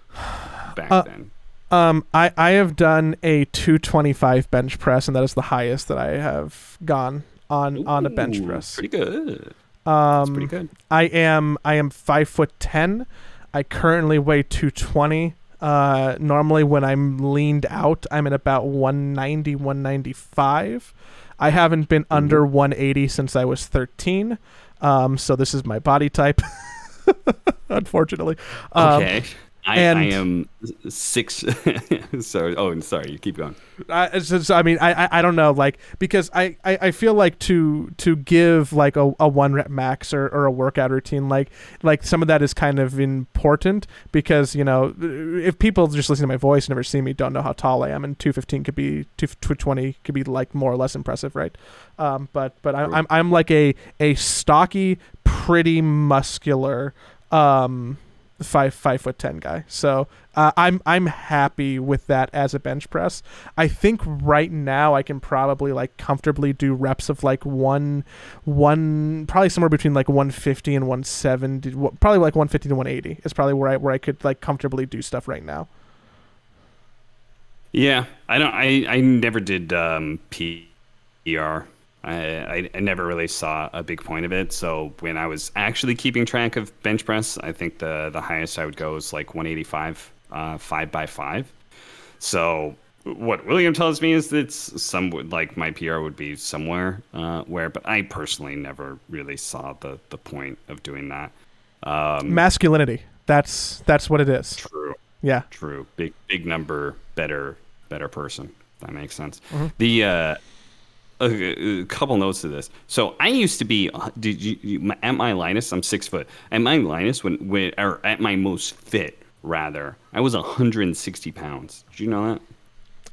back Uh, then. Um, I, I have done a 225 bench press, and that is the highest that I have gone on on a bench press. Pretty good. That's Um, pretty good. I am I am five foot ten. I currently weigh 220. Uh, normally when I'm leaned out, I'm at about 190, 195. I haven't been under 180 since I was 13. Um, so this is my body type. Unfortunately. Um, Okay. I, and- I am six. sorry. Oh, and sorry. You keep going. I, just- I mean, I, I, I don't know, like because I, I, I feel like to to give like a, a one rep max or, or a workout routine, like like some of that is kind of important because you know if people just listen to my voice never see me, don't know how tall I am, and two fifteen could be two twenty could be like more or less impressive, right? Um, but but I, I'm I'm like a a stocky, pretty muscular, um, five five foot ten guy. So uh, I'm I'm happy with that as a bench press. I think right now I can probably like comfortably do reps of like one one probably somewhere between like 150 and 170 probably like 150 to 180 is probably where I where I could like comfortably do stuff right now. Yeah, I don't. I I never did um, PR. I, I never really saw a big point of it. So when I was actually keeping track of bench press, I think the the highest I would go is like 185, uh, five by five. So what William tells me is that some like my PR would be somewhere uh, where, but I personally never really saw the the point of doing that. Um, Masculinity. That's that's what it is. true. Yeah. True. Big big number, better better person. That makes sense. Mhm. The uh, a, a couple notes to this. So I used to be. uh, Did you, at my Linus? I'm six foot. At my Linus, when when or at my most fit, rather, I was 160 pounds. Did you know that?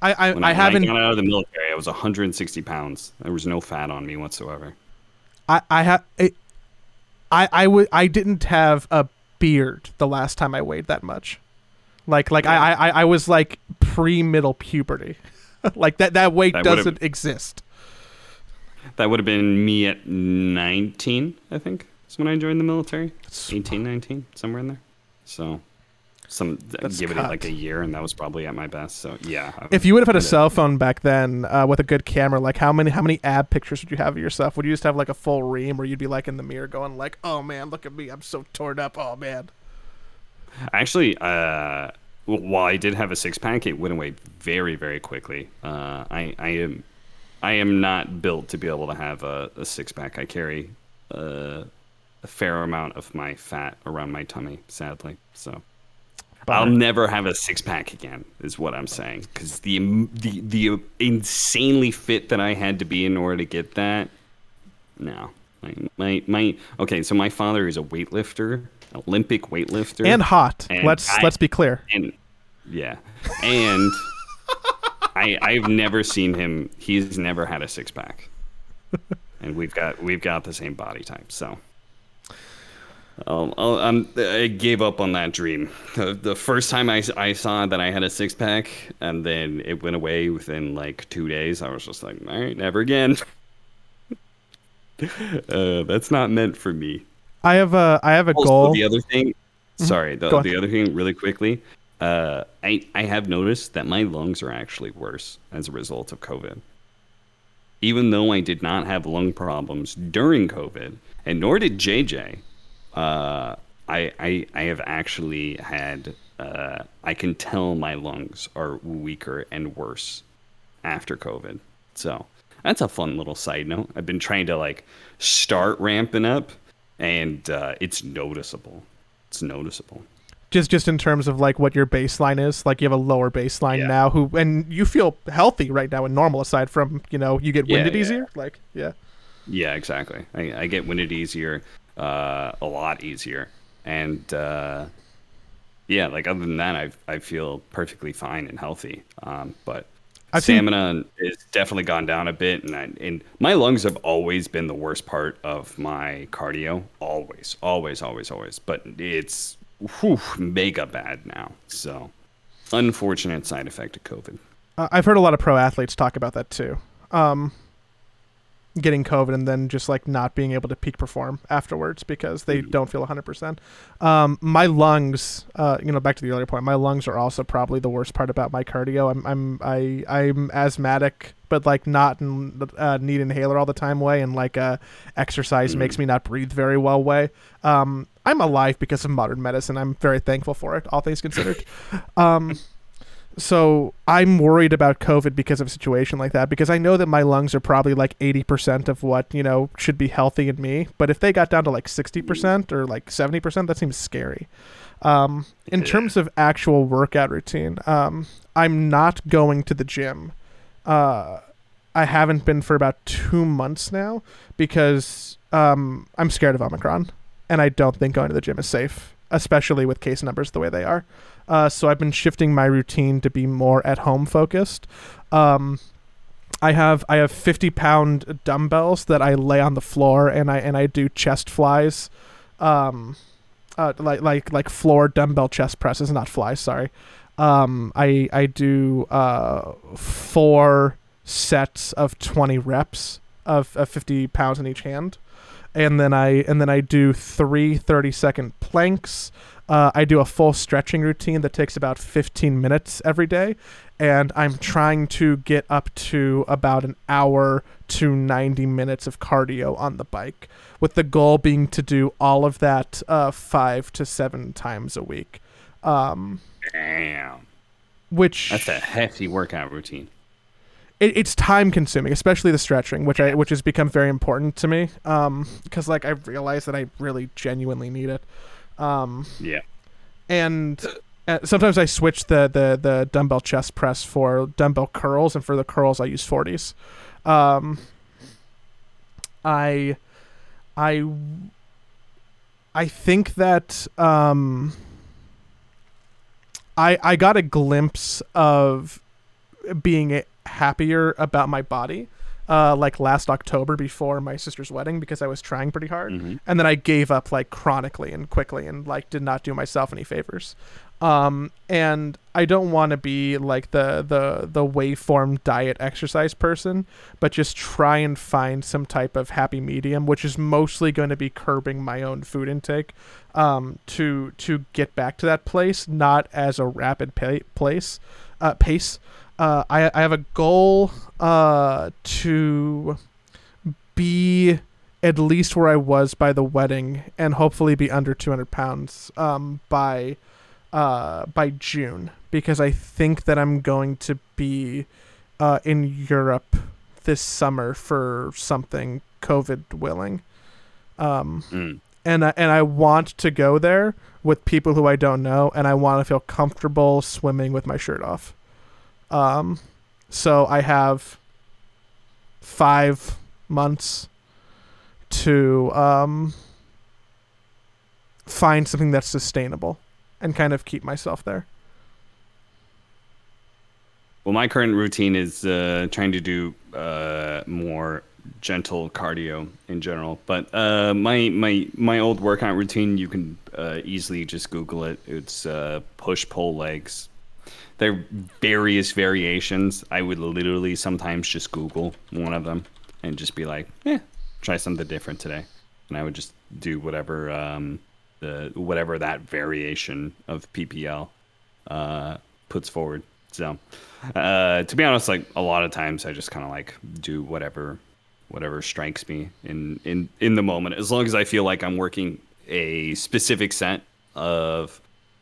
I I, When I when haven't I got out of the military, I was 160 pounds. There was no fat on me whatsoever. I I have it, I I would I didn't have a beard the last time I weighed that much. Like like I, I I was like pre middle puberty. like that that weight That doesn't exist. That would have been me at 19, I think. Is when I joined the military. 18, 19, somewhere in there. So, some That's give it cut. like a year, and that was probably at my best. So, yeah. I If you would have had a cell phone back then uh, with a good camera, like how many how many ab pictures would you have of yourself? Would you just have like a full ream where you'd be like in the mirror going like, "Oh man, look at me, I'm so torn up. Oh man." Actually, uh, while I did have a six pack, it went away very, very quickly. Uh, I, I am, I am not built to be able to have a, a six pack. I carry uh, a fair amount of my fat around my tummy, sadly. So. I'll never have a six pack again, is what I'm saying. Because the, the the insanely fit that I had to be in order to get that, no. My, my my okay. So my father is a weightlifter, Olympic weightlifter, And hot. And let's I- let's be clear. and yeah, and I I've never seen him. He's never had a six pack, and we've got we've got the same body type. So Um, I'll, I'm, I gave up on that dream. The, the first time I, I saw that I had a six pack, and then it went away within like two days. I was just like, all right, never again. uh, that's not meant for me. I have a I have a Also, goal. the other thing, sorry, the, the other thing, really quickly, uh, I I have noticed that my lungs are actually worse as a result of COVID. Even though I did not have lung problems during COVID, and nor did JJ, uh, I, I I have actually had. Uh, I can tell my lungs are weaker and worse after COVID. So that's a fun little side note. I've been trying to like start ramping up, and uh, it's noticeable. It's noticeable. Just just in terms of like what your baseline is like you have a lower baseline Yeah. now who and you feel healthy right now and normal aside from you know you get winded yeah. easier like yeah Yeah, exactly. I, I get winded easier, uh, a lot easier, and uh, yeah, like other than that, I I feel perfectly fine and healthy. Um, but I think- stamina is definitely gone down a bit, and I, and my lungs have always been the worst part of my cardio. Always, always, always, always. But it's whew, mega bad now. So unfortunate side effect of COVID. uh, i've heard a lot of pro athletes talk about that too um getting covid and then just like not being able to peak perform afterwards because they Mhm. don't feel 100% um my lungs uh you know back to the earlier point my lungs are also probably the worst part about my cardio. I'm i'm i i'm asthmatic but like not in uh, need inhaler all the time way and like uh exercise Mhm. makes me not breathe very well way. Um i'm alive because of modern medicine. I'm very thankful for it all things considered. Um so I'm worried about COVID because of a situation like that because I know that my lungs are probably like 80% of what, you know, should be healthy in me. But if they got down to like 60% or like 70%, that seems scary. Um, in Yeah. terms of actual workout routine, um, I'm not going to the gym. Uh, I haven't been for about two months now because um, I'm scared of Omicron and I don't think going to the gym is safe, especially with case numbers the way they are. Uh, so I've been shifting my routine to be more at home focused. Um, I have I have 50 pound dumbbells that I lay on the floor and I and I do chest flies, um, uh, like like like floor dumbbell chest presses, not flies. Sorry. Um, I I do uh, four sets of 20 reps of, of 50 pounds in each hand, and then I and then I do three 30 second planks. Uh, I do a full stretching routine that takes about 15 minutes every day, and I'm trying to get up to about an hour to 90 minutes of cardio on the bike, with the goal being to do all of that uh, five to seven times a week. Um, Damn, which that's a hefty workout routine. it, it's time consuming, especially the stretching, which I which has become very important to me. Um, because like I realize that I really genuinely need it. Um, Yeah. and uh, sometimes I switch the, the the dumbbell chest press for dumbbell curls, and for the curls I use forties. Um, I, I, I think that um, I I got a glimpse of being happier about my body. Uh, like last October before my sister's wedding because I was trying pretty hard Mhm. and then I gave up like chronically and quickly and like did not do myself any favors. Um, and I don't want to be like the the the waveform diet exercise person, but just try and find some type of happy medium, which is mostly going to be curbing my own food intake, um, to to get back to that place, not as a rapid pa- place, uh, pace. Uh, I I have a goal uh to be at least where I was by the wedding, and hopefully be under 200 pounds um, by uh, by June, because I think that I'm going to be uh, in Europe this summer for something COVID willing. Um, Mm. and I, and I want to go there with people who I don't know, and I want to feel comfortable swimming with my shirt off. Um, so I have five months to um, find something that's sustainable and kind of keep myself there. Well, my current routine is uh, trying to do uh, more gentle cardio in general. But uh, my my my old workout routine, you can uh, easily just Google it. It's uh, push pull legs. There are various variations. I would literally sometimes just Google one of them and just be like, "Yeah, try something different today," and I would just do whatever um, the whatever that variation of PPL uh, puts forward. So, uh, to be honest, like a lot of times, I just kind of like do whatever whatever strikes me in in in the moment, as long as I feel like I'm working a specific set of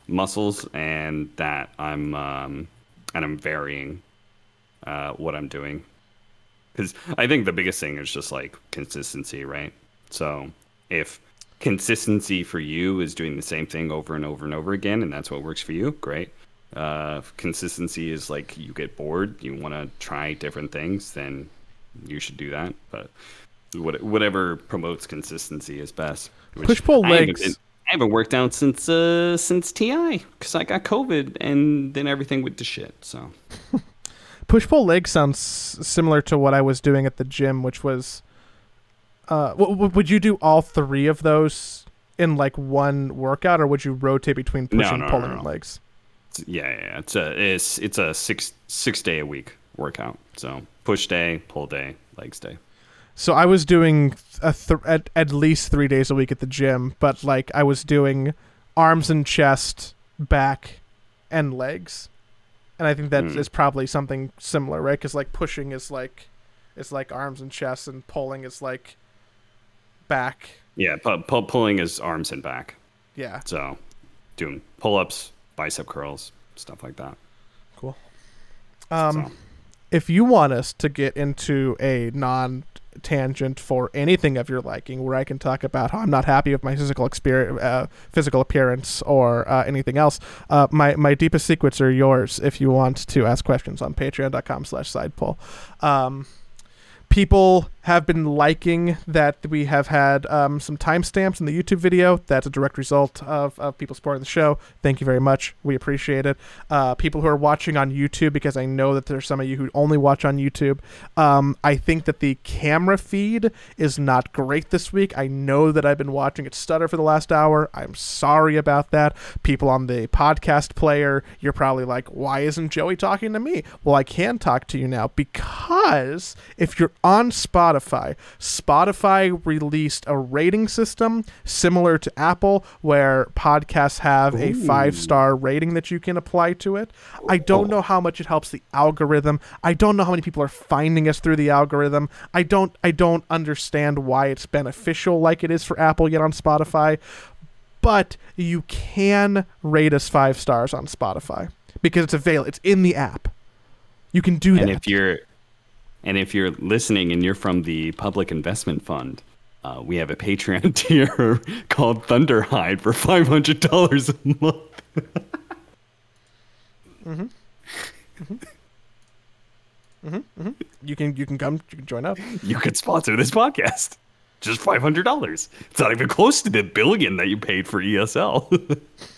muscles and that I'm um, and I'm varying uh, what I'm doing. Because I think the biggest thing is just like consistency, right? So if consistency for you is doing the same thing over and over and over again, and that's what works for you, great. Uh, consistency is like you get bored, you want to try different things, then you should do that. But what, whatever promotes consistency is best. Push pull legs. I haven't worked out since uh, since TI because I got COVID and then everything went to shit. So Push pull leg sounds similar to what I was doing at the gym, which was. Uh, w- w- would you do all three of those in like one workout, or would you rotate between pushing, no, no, pulling, no. and legs? yeah, yeah, it's a it's it's a six six day a week workout. So push day, pull day, legs day. So I was doing a th- at, at least three days a week at the gym, but like I was doing arms and chest, back, and legs, and I think that is Hmm. probably something similar, right? Because like pushing is like is like arms and chest, and pulling is like back. Yeah, pu- pu- pulling is arms and back. Yeah, So doing pull ups, bicep curls, stuff like that. cool. Um, so. if you want us to get into a non tangent for anything of your liking where I can talk about how I'm not happy with my physical experience, uh, physical appearance or uh, anything else, uh, my, my deepest secrets are yours if you want to ask questions on patreon.com slash sidepull. Um, people have been liking that we have had um, some timestamps in the YouTube video. That's a direct result of, of people supporting the show. Thank you very much. We appreciate it. Uh, people who are watching on YouTube, because I know that there's some of you who only watch on YouTube. Um, I think that the camera feed is not great this week. I know that I've been watching it stutter for the last hour. I'm sorry about that. People on the podcast player, you're probably like, why isn't Joey talking to me? Well, I can talk to you now because if you're on Spotify, Spotify released a rating system similar to Apple where podcasts have a five star rating that you can apply to it. I don't oh. know how much it helps the algorithm. I don't know how many people are finding us through the algorithm. I don't I don't understand why it's beneficial like it is for Apple yet on Spotify. But you can rate us five stars on Spotify because it's available. It's in the app. You can do And that. if you're and if you're listening and you're from the Public Investment Fund, uh, we have a Patreon tier called Thunderhide for five hundred dollars a month. Mm-hmm. Mm-hmm. Mm-hmm. you can you can come you can join up. You could sponsor this podcast. Just five hundred dollars. It's not even close to the billion that you paid for ESL.